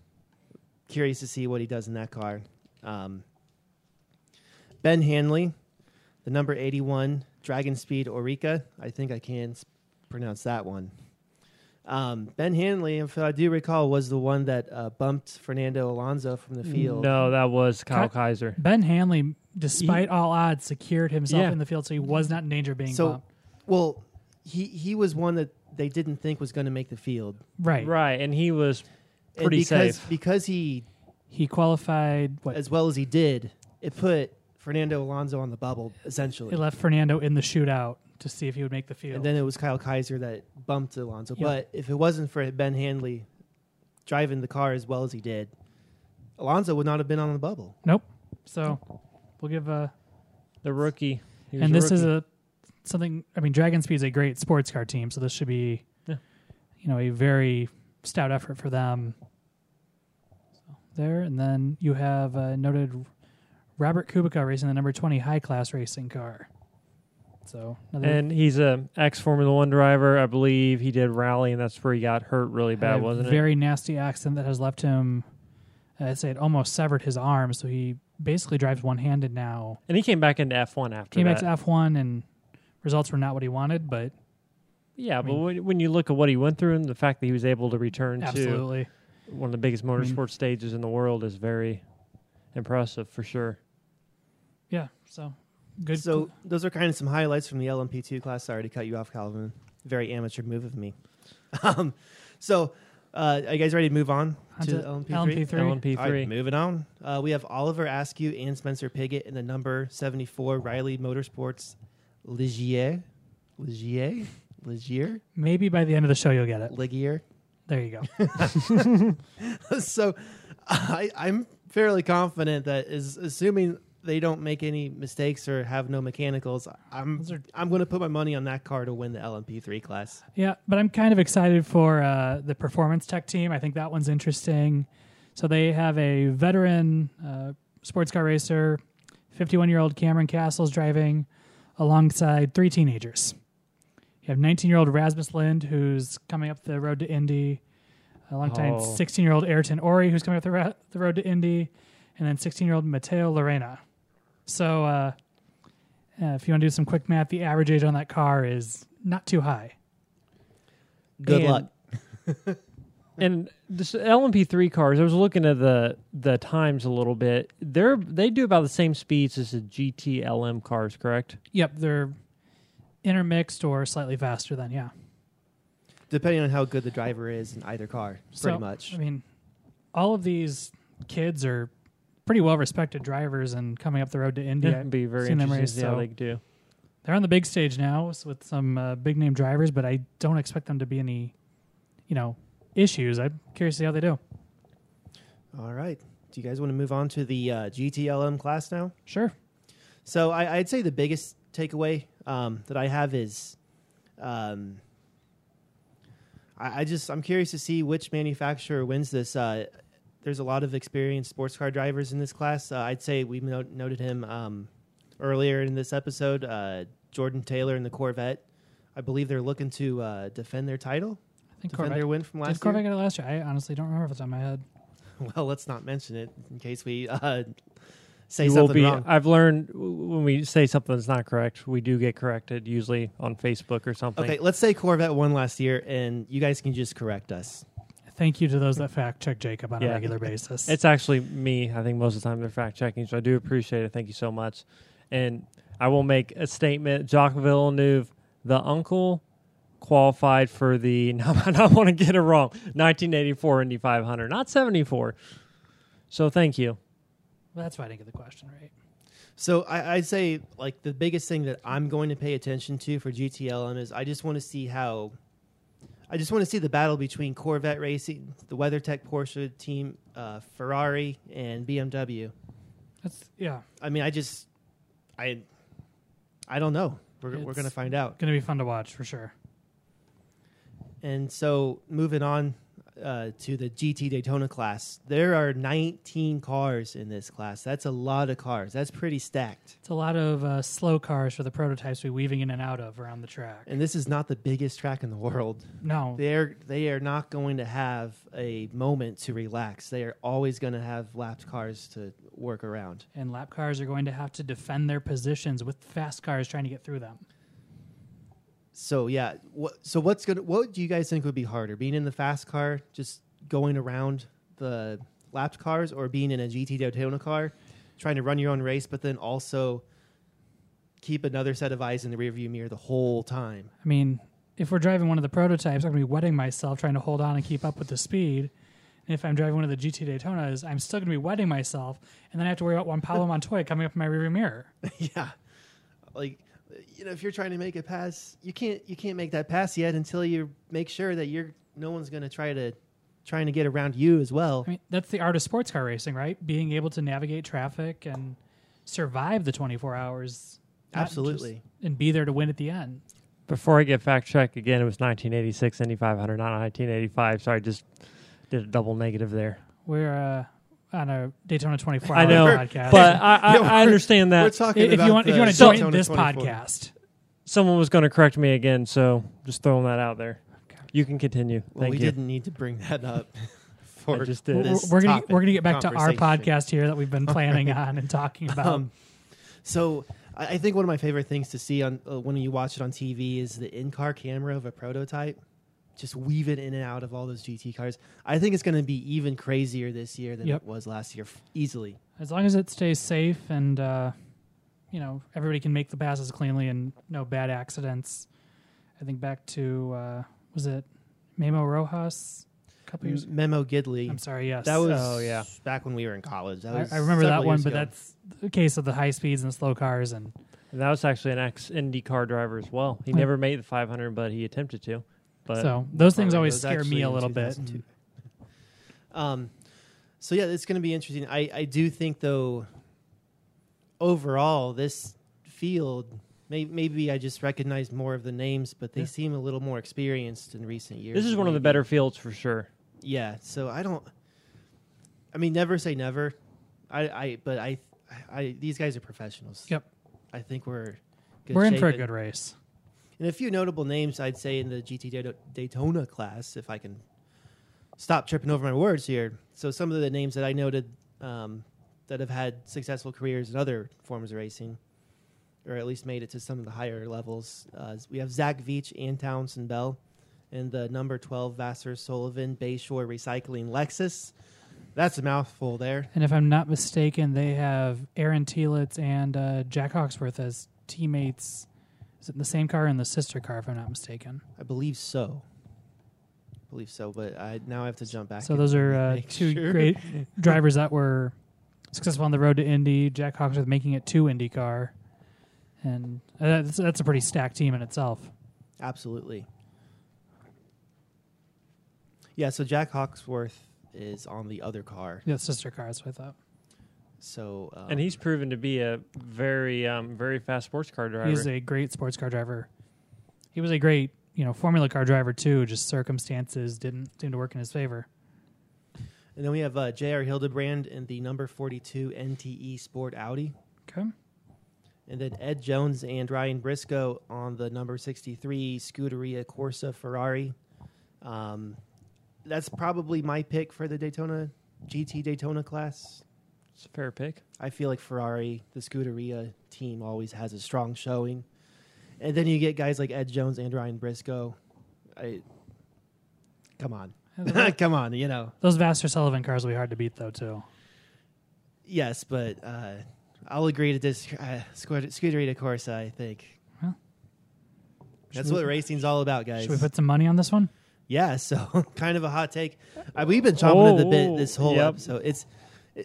Curious to see what he does in that car. Um, ben Hanley, the number 81 Dragon Speed Oreca. I think I can pronounce that one. Um, ben Hanley, if I do recall, was the one that uh, bumped Fernando Alonso from the field. No, that was Kyle Ki- Kaiser. Ben Hanley, despite all odds, secured himself Yeah. in the field, so he was not in danger of being So- bumped. Well, he, he was one that they didn't think was going to make the field. Right. Right, and he was And pretty because, safe. Because he He qualified. What? as well as he did, it put Fernando Alonso on the bubble essentially. It left Fernando in the shootout to see if he would make the field. and then it was Kyle Kaiser that bumped Alonso. Yeah. But if it wasn't for Ben Hanley driving the car as well as he did, Alonso would not have been on the bubble. nope. So we'll give uh the rookie. He was and a this is a something. I mean, Dragon Speed's a great sports car team, so this should be, Yeah. you know, a very stout effort for them. So there, and then you have uh, noted Robert Kubica racing the number twenty high class racing car. So and he's a ex Formula One driver, I believe. He did rally, and that's where he got hurt really bad, wasn't it? very nasty accident that has left him. uh, I'd say it almost severed his arm, so he basically drives one handed now. And he came back into F one after Came that. back to F one, and results were not what he wanted, but yeah, but mean- when, when you look at what he went through and the fact that he was able to return absolutely. to one of the biggest mean- motorsport stages in the world is very impressive for sure. Yeah. So good. So those are kind of some highlights from the LMP2 class. Sorry to cut you off, Calvin. Very amateur move of me. um, so, uh, are you guys ready to move on On to to LMP3? LMP3. LMP3. All right, moving on. Uh, we have Oliver Askew and Spencer Pigot in the number 74 Riley Motorsports Ligier. Ligier? Ligier? Maybe by the end of the show you'll get it. Ligier? There you go. so I, I'm fairly confident that is assuming they don't make any mistakes or have no mechanicals. I'm Those are- I'm going to put my money on that car to win the LMP3 class. yeah, but I'm kind of excited for uh, the performance tech team. I think that one's interesting. So they have a veteran uh, sports car racer, 51 year old Cameron Cassels driving alongside three teenagers. You have 19 year old Rasmus Lindh, who's coming up the road to Indy, a alongside Oh. 16 year old Ayrton Ori, who's coming up the, ra- the road to Indy, and then 16 year old Matteo Lorena. So, uh, uh, if you want to do some quick math, the average age on that car is not too high. Good And- luck. And this LMP3 cars, I was looking at the the times a little bit. They're they do about the same speeds as the GTLM cars, correct? Yep, they're intermixed or slightly faster than yeah. Depending on how good the driver is in either car, So, pretty much. I mean, all of these kids are pretty well respected drivers, and coming up the road to Indy. It'd be very interesting race. to see how So they do. they're on the big stage now s- with some uh, big name drivers, but I don't expect them to be any, you know, issues. I'm curious to see how they do. All right. Do you guys want to move on to the uh, GTLM class now? Sure. So I, I'd say the biggest takeaway um, that I have is, um, I, I just I'm curious to see which manufacturer wins this. Uh, there's a lot of experienced sports car drivers in this class. Uh, I'd say we not- noted him um, earlier in this episode. Uh, Jordan Taylor in the Corvette. I believe they're looking to uh, defend their title, I think defend Corvette. their win from last Did last Corvette year. get it last year? I honestly don't remember if it's on my head. Well, let's not mention it in case we uh, say You will something be. wrong. I've learned w- when we say something that's not correct, we do get corrected usually on Facebook or something. Okay, let's say Corvette won last year, and you guys can just correct us. Thank you to those that mm. fact check Jacob on Yeah. a regular basis. It's actually me. I think most of the time they're fact checking, so I do appreciate it. Thank you so much. And I will make a statement. Jacques Villeneuve, the uncle, qualified for the. Now I don't want to get it wrong. 1984 Indy 500, not 74. So thank you. That's why I didn't get the question right. So I, I'd say like the biggest thing that I'm going to pay attention to for GTLM is I just want to see how, I just want to see the battle between Corvette Racing, the WeatherTech Porsche team, uh, Ferrari, and BMW. That's yeah, I mean, I just, I, I don't know. We're we're gonna find out. going to be fun to watch for sure. And so moving on, uh, to the GT Daytona class. There are 19 cars in this class. That's a lot of cars. That's pretty stacked. It's a lot of uh, slow cars for the prototypes to be weaving in and out of around the track. And this is not the biggest track in the world. No, They're they are not going to have a moment to relax. They are always going to have lapped cars to work around. and lap cars are going to have to defend their positions with fast cars trying to get through them. So yeah, what, so what's gonna what do you guys think would be harder, being in the fast car, just going around the lapped cars, or being in a GT Daytona car, trying to run your own race, but then also keep another set of eyes in the rearview mirror the whole time? I mean, if we're driving one of the prototypes, I'm going to be wetting myself trying to hold on and keep up with the speed. And if I'm driving one of the GT Daytonas, I'm still going to be wetting myself, and then I have to worry about Juan Pablo Montoya coming up in my rearview mirror. yeah, like you know, if you're trying to make a pass, you can't you can't make that pass yet until you make sure that you're no one's going to try to trying to get around you as well. I mean, that's the art of sports car racing, right? Being able to navigate traffic and survive the 24 hours. Absolutely. just- and be there to win at the end. Before I get fact checked again, it was 1986 Indy 500, not 1985. Sorry, just did a double negative there. We're uh, on a Daytona 24 I know, podcast. But I, I, Yeah, I we're- understand We're that talking if about you want, if you want to join Daytona this 24. podcast, someone was going to correct me again. So just throwing that out there. You can continue. Well, Thank we you. didn't need to bring that up. For I just we're, did. this we're gonna we're gonna get back to our podcast here that we've been planning on and talking about. Um, so I, I think one of my favorite things to see on uh, when you watch it on TV is the in-car camera of a prototype. Just weave it in and out of all those GT cars. I think it's going to be even crazier this year than Yep. it was last year, f- easily. as long as it stays safe and uh, you know everybody can make the passes cleanly and no bad accidents. I think back to uh, was it Memo Rojas a couple years. Memo Gidley. I'm sorry. Yes, That was Oh, yeah. back when we were in college. That I, was I remember that several one, years but ago. that's the case of the high speeds and the slow cars and And that was actually an ex IndyCar driver as well. He Yeah. never made the 500, but he attempted to. But so those things always it scare me a little bit. 2002. Um, so yeah, it's going to be interesting. I, I do think though, overall, this field, may, maybe I just recognize more of the names, but they Yeah. seem a little more experienced in recent years. this is one of the better fields for sure. Yeah. So I don't. I mean, never say never. I, I but I, I these guys are professionals. Yep. I think we're. Good We're in shape for a good race. And a few notable names I'd say in the GT Daytona class, if I can stop tripping over my words here. So some of the names that I noted um, that have had successful careers in other forms of racing, or at least made it to some of the higher levels. Uh, we have Zach Veach and Townsend Bell, and the number 12 Vasser Sullivan Bayshore Recycling Lexus. That's a mouthful there. And if I'm not mistaken, they have Aaron Telitz and uh, Jack Hawksworth as teammates. Is it the same car in the sister car? If I'm not mistaken. I believe so. I believe so, but I now I have to jump back. So those are uh, two sure. great drivers that were successful on the road to Indy. Jack Hawksworth making it to IndyCar, and uh, that's, that's a pretty stacked team in itself. Absolutely. Yeah, so Jack Hawksworth is on the other car. Yeah, sister car. That's what I thought. So um, and he's proven to be a very, um, very fast sports car driver. He's a great sports car driver. He was a great, you know, Formula car driver too. Just circumstances didn't seem to work in his favor. and then we have uh, J.R. Hildebrand in the number 42 NTE Sport Audi. Okay. And then Ed Jones and Ryan Briscoe on the number 63 Scuderia Corsa Ferrari. Um, that's probably my pick for the Daytona GT Daytona class. It's a fair pick. I feel like Ferrari, the Scuderia team, always has a strong showing. And then you get guys like Ed Jones and Ryan Briscoe. I, come on. come on, you know. Those Vasser Sullivan cars will be hard to beat though too. Yes, but uh, I'll agree to this. Uh, Scud- Scuderia Corsa, I think. Huh. That's what racing's all about, guys. Should we put some money on this one? Yeah, so kind of a hot take. Uh, we've been chomping at the bit Oh, this whole yep. episode. It's it,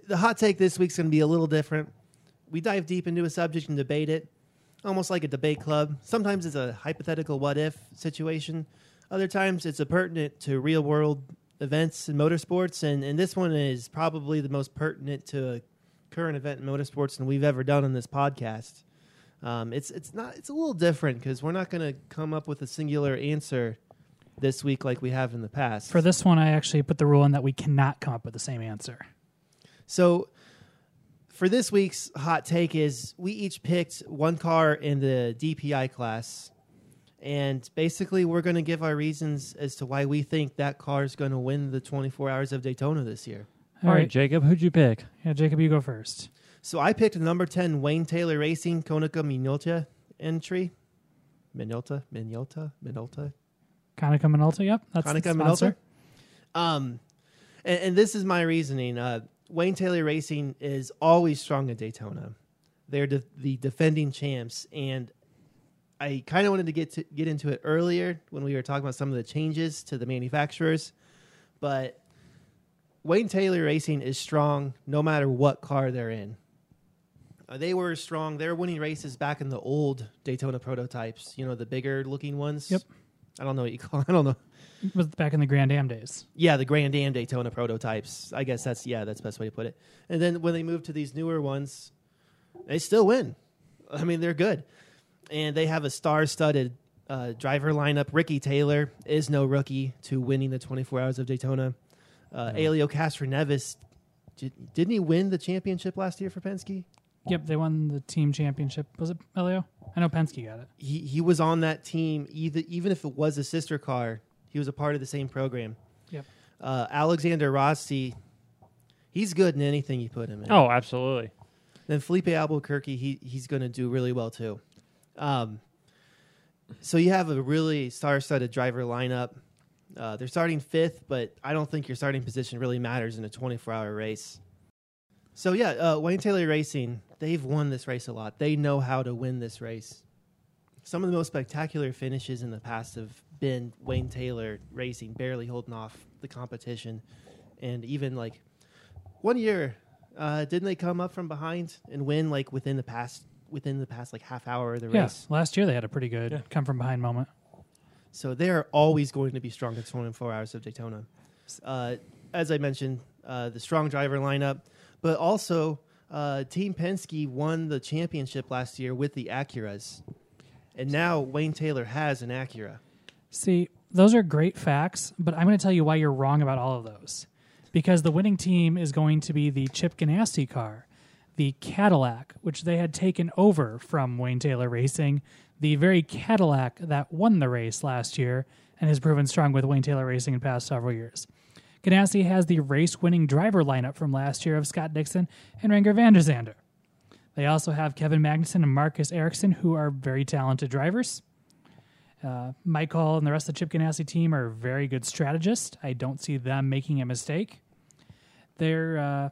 the hot take this week's going to be a little different. We dive deep into a subject and debate it, almost like a debate club. Sometimes it's a hypothetical what if situation. Other times it's a pertinent to real world events in motorsports, and, and this one is probably the most pertinent to a current event in motorsports than we've ever done on this podcast. Um, it's it's not it's a little different because we're not going to come up with a singular answer this week like we have in the past. For this one, I actually put the rule in that we cannot come up with the same answer. So for this week's hot take is we each picked one car in the DPI class. And basically, we're going to give our reasons as to why we think that car is going to win the 24 Hours of Daytona this year. All right, Jacob, who'd you pick? Yeah, Jacob, you go first. So I picked number 10 Wayne Taylor Racing Konica Minolta entry. Minolta? Minolta? Minolta? Konica Minolta, yep. That's the Konica sponsor. Minolta? Um, and, and this is my reasoning. Uh, Wayne Taylor Racing is always strong at Daytona. They're de- the defending champs, and I kind of wanted to get to get into it earlier when we were talking about some of the changes to the manufacturers, but Wayne Taylor Racing is strong no matter what car they're in. Uh, they were strong. They were winning races back in the old Daytona prototypes. You know, the bigger looking ones. Yep. I don't know what you call. I don't know. It was back in the Grand Am days. Yeah, the Grand Am Daytona prototypes. I guess that's yeah, that's the best way to put it. And then when they move to these newer ones, they still win. I mean, they're good, and they have a star-studded uh, driver lineup. Ricky Taylor is no rookie to winning the 24 Hours of Daytona. Uh, Elio Castroneves, did, didn't he win the championship last year for Penske? Yep, they won the team championship. Was it Elio? I know Penske got it. He he was on that team. Either even if it was a sister car, he was a part of the same program. Yep. Uh, Alexander Rossi, he's good in anything you put him in. Oh, absolutely. Then Filipe Albuquerque, he he's going to do really well too. Um, so you have a really star-studded driver lineup. Uh, they're starting fifth, but I don't think your starting position really matters in a 24-hour race. So yeah, uh, Wayne Taylor Racing, they've won this race a lot. They know how to win this race. Some of the most spectacular finishes in the past have been Wayne Taylor Racing barely holding off the competition, and even like one year, uh, didn't they come up from behind and win like within the past within the past like half hour of the Yeah, race? last year they had a pretty good Yeah. come from behind moment. So they are always going to be strong at 24 hours of Daytona. Uh, as I mentioned, uh, the strong driver lineup, but also uh, Team Penske won the championship last year with the Acuras, and now Wayne Taylor has an Acura. See, those are great facts, but I'm going to tell you why you're wrong about all of those. Because the winning team is going to be the Chip Ganassi car, the Cadillac, which they had taken over from Wayne Taylor Racing, the very Cadillac that won the race last year and has proven strong with Wayne Taylor Racing in past several years. Ganassi has the race winning driver lineup from last year of Scott Dixon and Renger van der Zande. They also have Kevin Magnussen and Marcus Ericsson, who are very talented drivers. Uh, Michael and the rest of the Chip Ganassi team are very good strategists. I don't see them making a mistake. Their uh,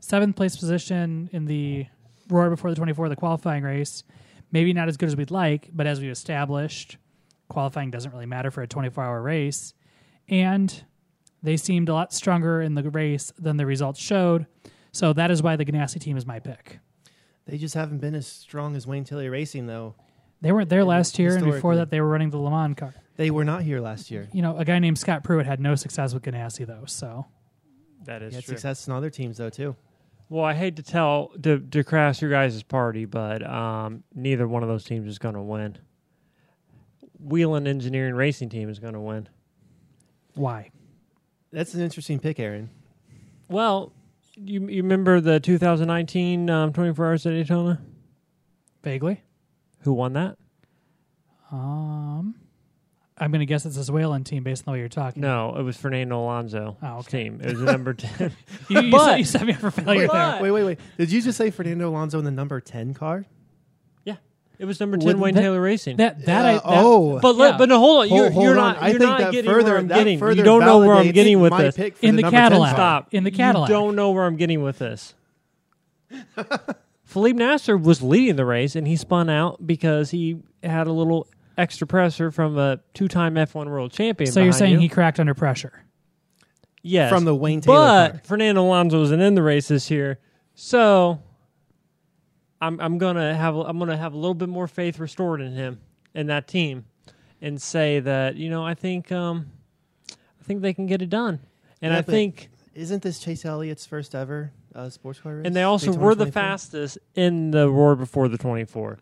seventh place position in the Roar before the 24, the qualifying race, maybe not as good as we'd like, but as we established, qualifying doesn't really matter for a 24 hour race. And they seemed a lot stronger in the race than the results showed. So that is why the Ganassi team is my pick. They just haven't been as strong as Wayne Taylor Racing, though. They weren't there last year, and before that, they were running the Le Mans car. They were not here last year. You know, a guy named Scott Pruett had no success with Ganassi, though. So that is He had true. success in other teams, though, too. Well, I hate to tell to, to crash your guys' party, but um, neither one of those teams is going to win. Whelen Engineering Racing Team is going to win. why? That's an interesting pick, Aaron. Well, you you remember the 2019 um, 24 Hours at Daytona? Vaguely. Who won that? Um, I'm going to guess it's a Whelen team based on the way you're talking. No, it was Fernando Alonso's Oh, okay. team. It was the number 10. you, you, But- set, you set me up for failure there. Wait, wait, wait. Did you just say Fernando Alonso in the number 10 car? It was number 10 Wouldn't Wayne that- Taylor Racing. That that Uh, I that, oh. but let, yeah. but no, hold on. You're, hold you're on. not. I You're think not that getting further, where I'm that getting. further You don't know where I'm validates getting with my this. pick for In the, the number 10 Cadillac. car. Stop. in the You Cadillac. don't know where I'm getting with this. Philippe Nasr was leading the race, and he spun out because he had a little extra pressure from a two-time F1 World Champion. so you're behind saying you. he cracked under pressure? yes From the Wayne Taylor but car. Fernando Alonso wasn't in the race this year, so I'm I'm gonna have I'm gonna have a little bit more faith restored in him and that team, and say that you know I think um I think they can get it done, and Yeah, I think Isn't this Chase Elliott's first ever uh, sports car race? and they also Daytona were the 24? fastest in the roar before the 24.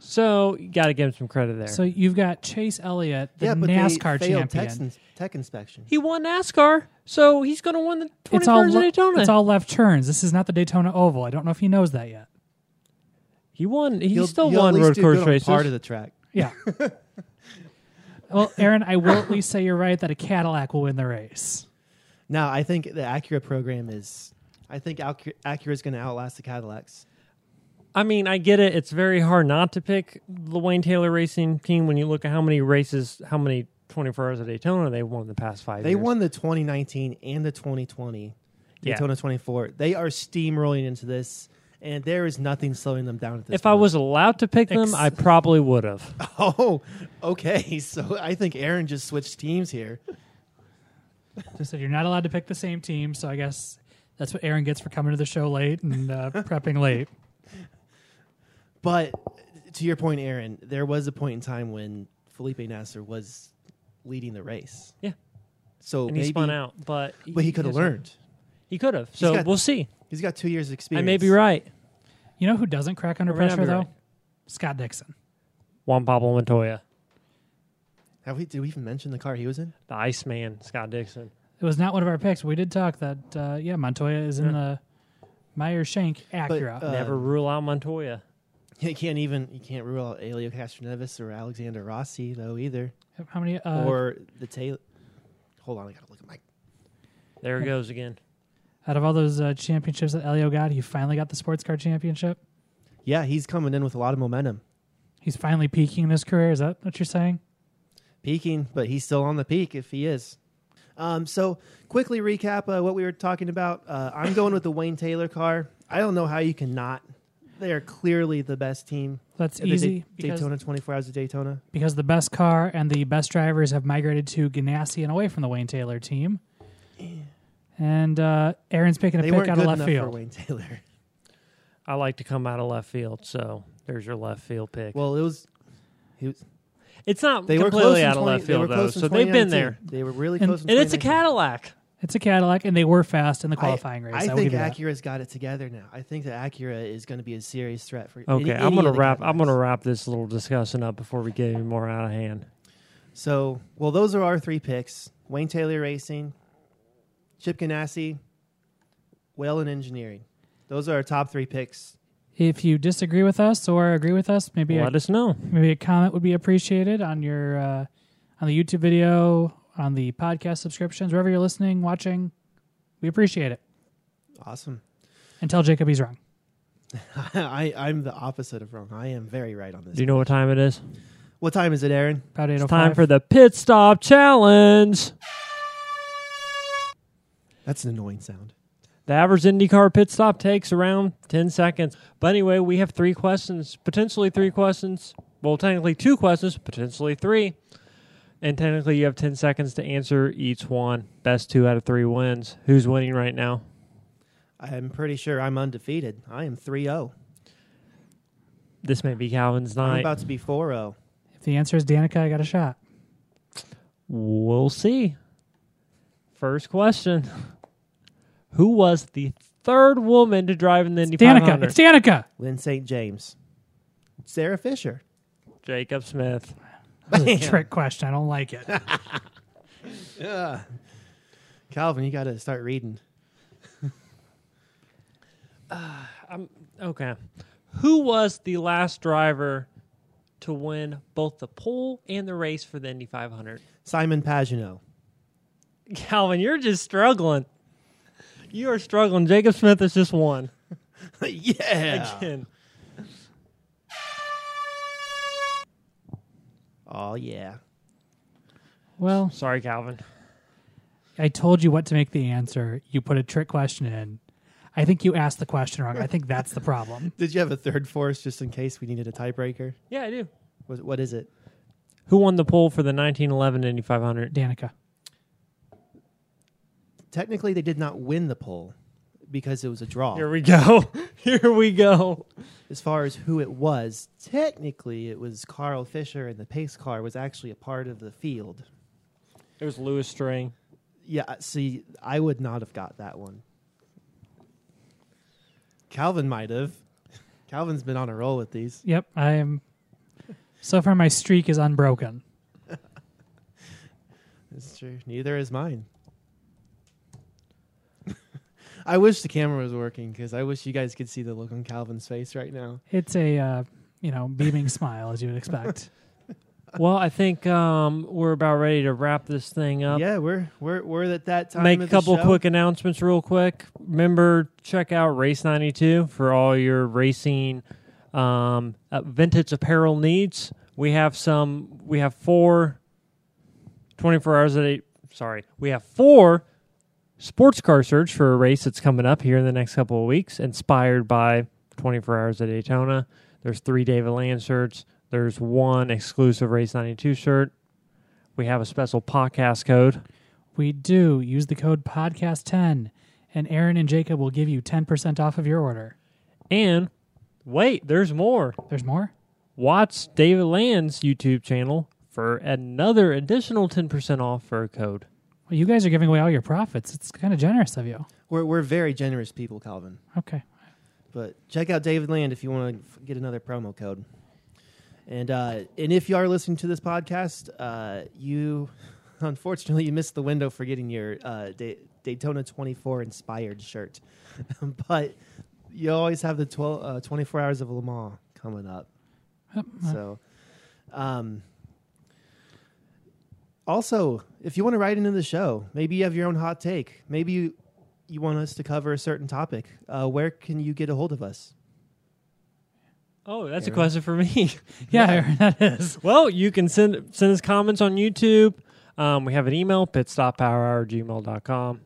So you got to give him some credit there. So you've got Chase Elliott, the yeah, NASCAR they champion. tech, tech inspection. he won NASCAR, so he's going to win the It's all 21st le- Daytona. it's all left turns. This is not the Daytona Oval. I don't know if he knows that yet. He won. He He'll- still he'll won at least road do course good on races. Part of the track. Yeah. well, Aaron, I will at least say you're right that a Cadillac will win the race. Now, I think the Acura program is. I think Acura Acura is going to outlast the Cadillacs. I mean, I get it. It's very hard not to pick the Wayne Taylor Racing team when you look at how many races, how many 24 hours of Daytona they won in the past five They years. won the 2019 and the 2020 Yeah. Daytona 24. They are steamrolling into this, and there is nothing slowing them down at this If I was allowed to pick them, Ex- I probably would have. Oh, okay. So I think Aaron just switched teams here. Just said you're not allowed to pick the same team, so I guess that's what Aaron gets for coming to the show late and uh, prepping late. But to your point, Aaron, there was a point in time when Felipe Nasr was leading the race. Yeah. So And maybe, he spun out, but but he could have learned. He could have. So got- we'll see. He's got two years of experience. I may be right. You know who doesn't crack under I may not pressure be though? right. Scott Dixon. Juan Pablo Montoya, Have we? Did we even mention the car he was in? the Iceman, Scott Dixon. It was not one of our picks. We did talk that uh, yeah, Montoya is in the Meyer Shank Acura. uh, Never rule out Montoya. You can't even you can't rule out Elio Castroneves or Alexander Rossi though either, How many? Uh, or the Taylor. Hold on, I gotta look at my. There it goes again. Out of all those uh, championships that Elio got, he finally got the sports car championship. Yeah, he's coming in with a lot of momentum, He's finally peaking in his career. Is that what you're saying? peaking, but he's still on the peak if he is. Um, so quickly recap uh, what we were talking about. Uh, I'm going with the Wayne Taylor car. I don't know how you can not. They are clearly the best team. That's easy Da- Daytona 24 Hours of Daytona. because the best car and the best drivers have migrated to Ganassi and away from the Wayne Taylor team. And uh, Aaron's picking a They pick weren't out good of left enough for field. Wayne Taylor. I like to come out of left field, so there's your left field pick. Well, it was. He was it's not they were completely close in out of 20 left they were field though, close in so they've been 2019. there, They were really And- close. in and it's a 2019. Cadillac. It's a Cadillac, and they were fast in the I- qualifying race. I, I, will think give you that. Acura's got it together now. I think that Acura is going to be a serious threat for. Okay, any, I'm any gonna of the wrap. I'm Cadillacs. gonna wrap this little discussion up before we get any more out of hand. So, well, those are our three picks: Wayne Taylor Racing, Chip Ganassi, Whelen Engineering. Those are our top three picks. If you disagree with us or agree with us, maybe a, Let us know. maybe a comment would be appreciated on your uh, on the YouTube video, on the podcast subscriptions, wherever you're listening, watching. We appreciate it. Awesome. And tell Jacob he's wrong. I, I'm the opposite of wrong. I am very right on this. Do you know what time it is? what time is it, Aaron? About eight It's oh time for the pit stop challenge. That's an annoying sound. The average IndyCar pit stop takes around 10 seconds. But anyway, we have three questions, potentially three questions. Well, technically two questions, potentially three. And technically, you have 10 seconds to answer each one. Best two out of three wins. Who's winning right now? I'm pretty sure I'm undefeated. I am 3 0. This may be Calvin's night. I'm about to be 4 0. if the answer is Danica, I got a shot. We'll see. First question Who was the third woman to drive in the Indy Danica. 500? It's Danica. Lyn St. James. Sarah Fisher. Jacob Smith. That was a trick question. I don't like it. Yeah. Calvin, you got to start reading. Uh, okay. Who was the last driver to win both the pole and the race for the Indy 500? Simon Pagenaud. Calvin, you're just struggling. You are struggling. Jacob Smith is just one. yeah. Again. Oh, yeah. Well, Sorry, Calvin. I told you what to make the answer. You put a trick question in. I think you asked the question wrong. I think that's the problem. Did you have a third force just in case we needed a tiebreaker? Yeah, I do. What, what is it? Who won the poll for the 1911 Indy 500? Danica. Technically, they did not win the poll because it was a draw. Here we go. Here we go. as far as who it was, technically it was Carl Fisher, and the pace car was actually a part of the field. It was Lewis Strang. Yeah, uh, see, I would not have got that one. Calvin might have. Calvin's been on a roll with these. Yep, I am So far, my streak is unbroken. That's true. Neither is mine. I wish the camera was working because I wish you guys could see the look on Calvin's face right now. It's a uh, you know beaming smile as you would expect. well, I think um, we're about ready to wrap this thing up. Yeah, we're we're we're at that time. Make a of the couple show. quick announcements real quick. Remember, check out Race 92 for all your racing um, uh, vintage apparel needs. We have some, we have four 24 hours a day. Sorry, we have four sports car search for a race that's coming up here in the next couple of weeks, inspired by 24 hours at Daytona. There's three David Land shirts. There's one exclusive Race 92 shirt. We have a special podcast code. We do use the code podcast10, and Aaron and Jacob will give you 10% off of your order. And wait, there's more. There's more? Watch David Land's YouTube channel for another additional 10% off for a code. Well, you guys are giving away all your profits. It's kind of generous of you. We're we're very generous people, Calvin. Okay. But check out David Land if you want to get another promo code. And uh, and if you are listening to this podcast, uh, you unfortunately you missed the window for getting your uh, Day- Daytona 24 inspired shirt. but you always have the 12, uh, 24 hours of Le Mans coming up. Yep. Uh, So, um, also, if you want to write into the show, maybe you have your own hot take. Maybe you, you want us to cover a certain topic. Uh, where can you get a hold of us? Oh, that's a question for me. yeah, Aaron, that is. well, you can send send us comments on YouTube. Um, we have an email, pitstoppowerhour@gmail.com.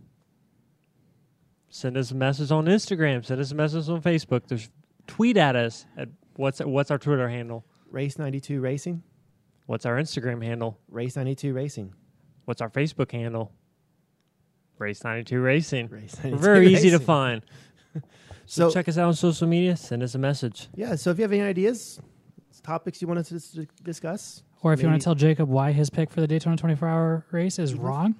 Send us a message on Instagram. Send us a message on Facebook. There's tweet at us at what's what's our Twitter handle? Race 92 Racing? What's our Instagram handle? Race 92 Racing. What's our Facebook handle? Race 92 Racing. Race We're 92 very easy to find. So, So, check us out on social media. Send us a message. yeah, so if you have any ideas, topics you want us to discuss, Or if you want to tell Jacob why his pick for the Daytona 24 hour race is wrong,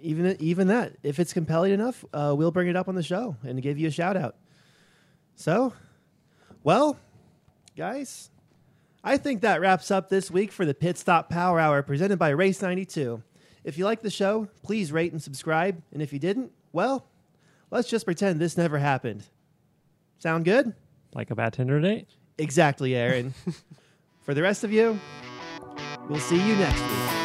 even even that, if it's compelling enough, uh, we'll bring it up on the show and give you a shout out. So, well, guys, I think that wraps up this week for the Pit Stop Power Hour presented by Race 92. If you like the show, please rate and subscribe. And if you didn't, well, let's just pretend this never happened. Sound good? Like a bad Tinder date? Exactly, Aaron. for the rest of you, we'll see you next week.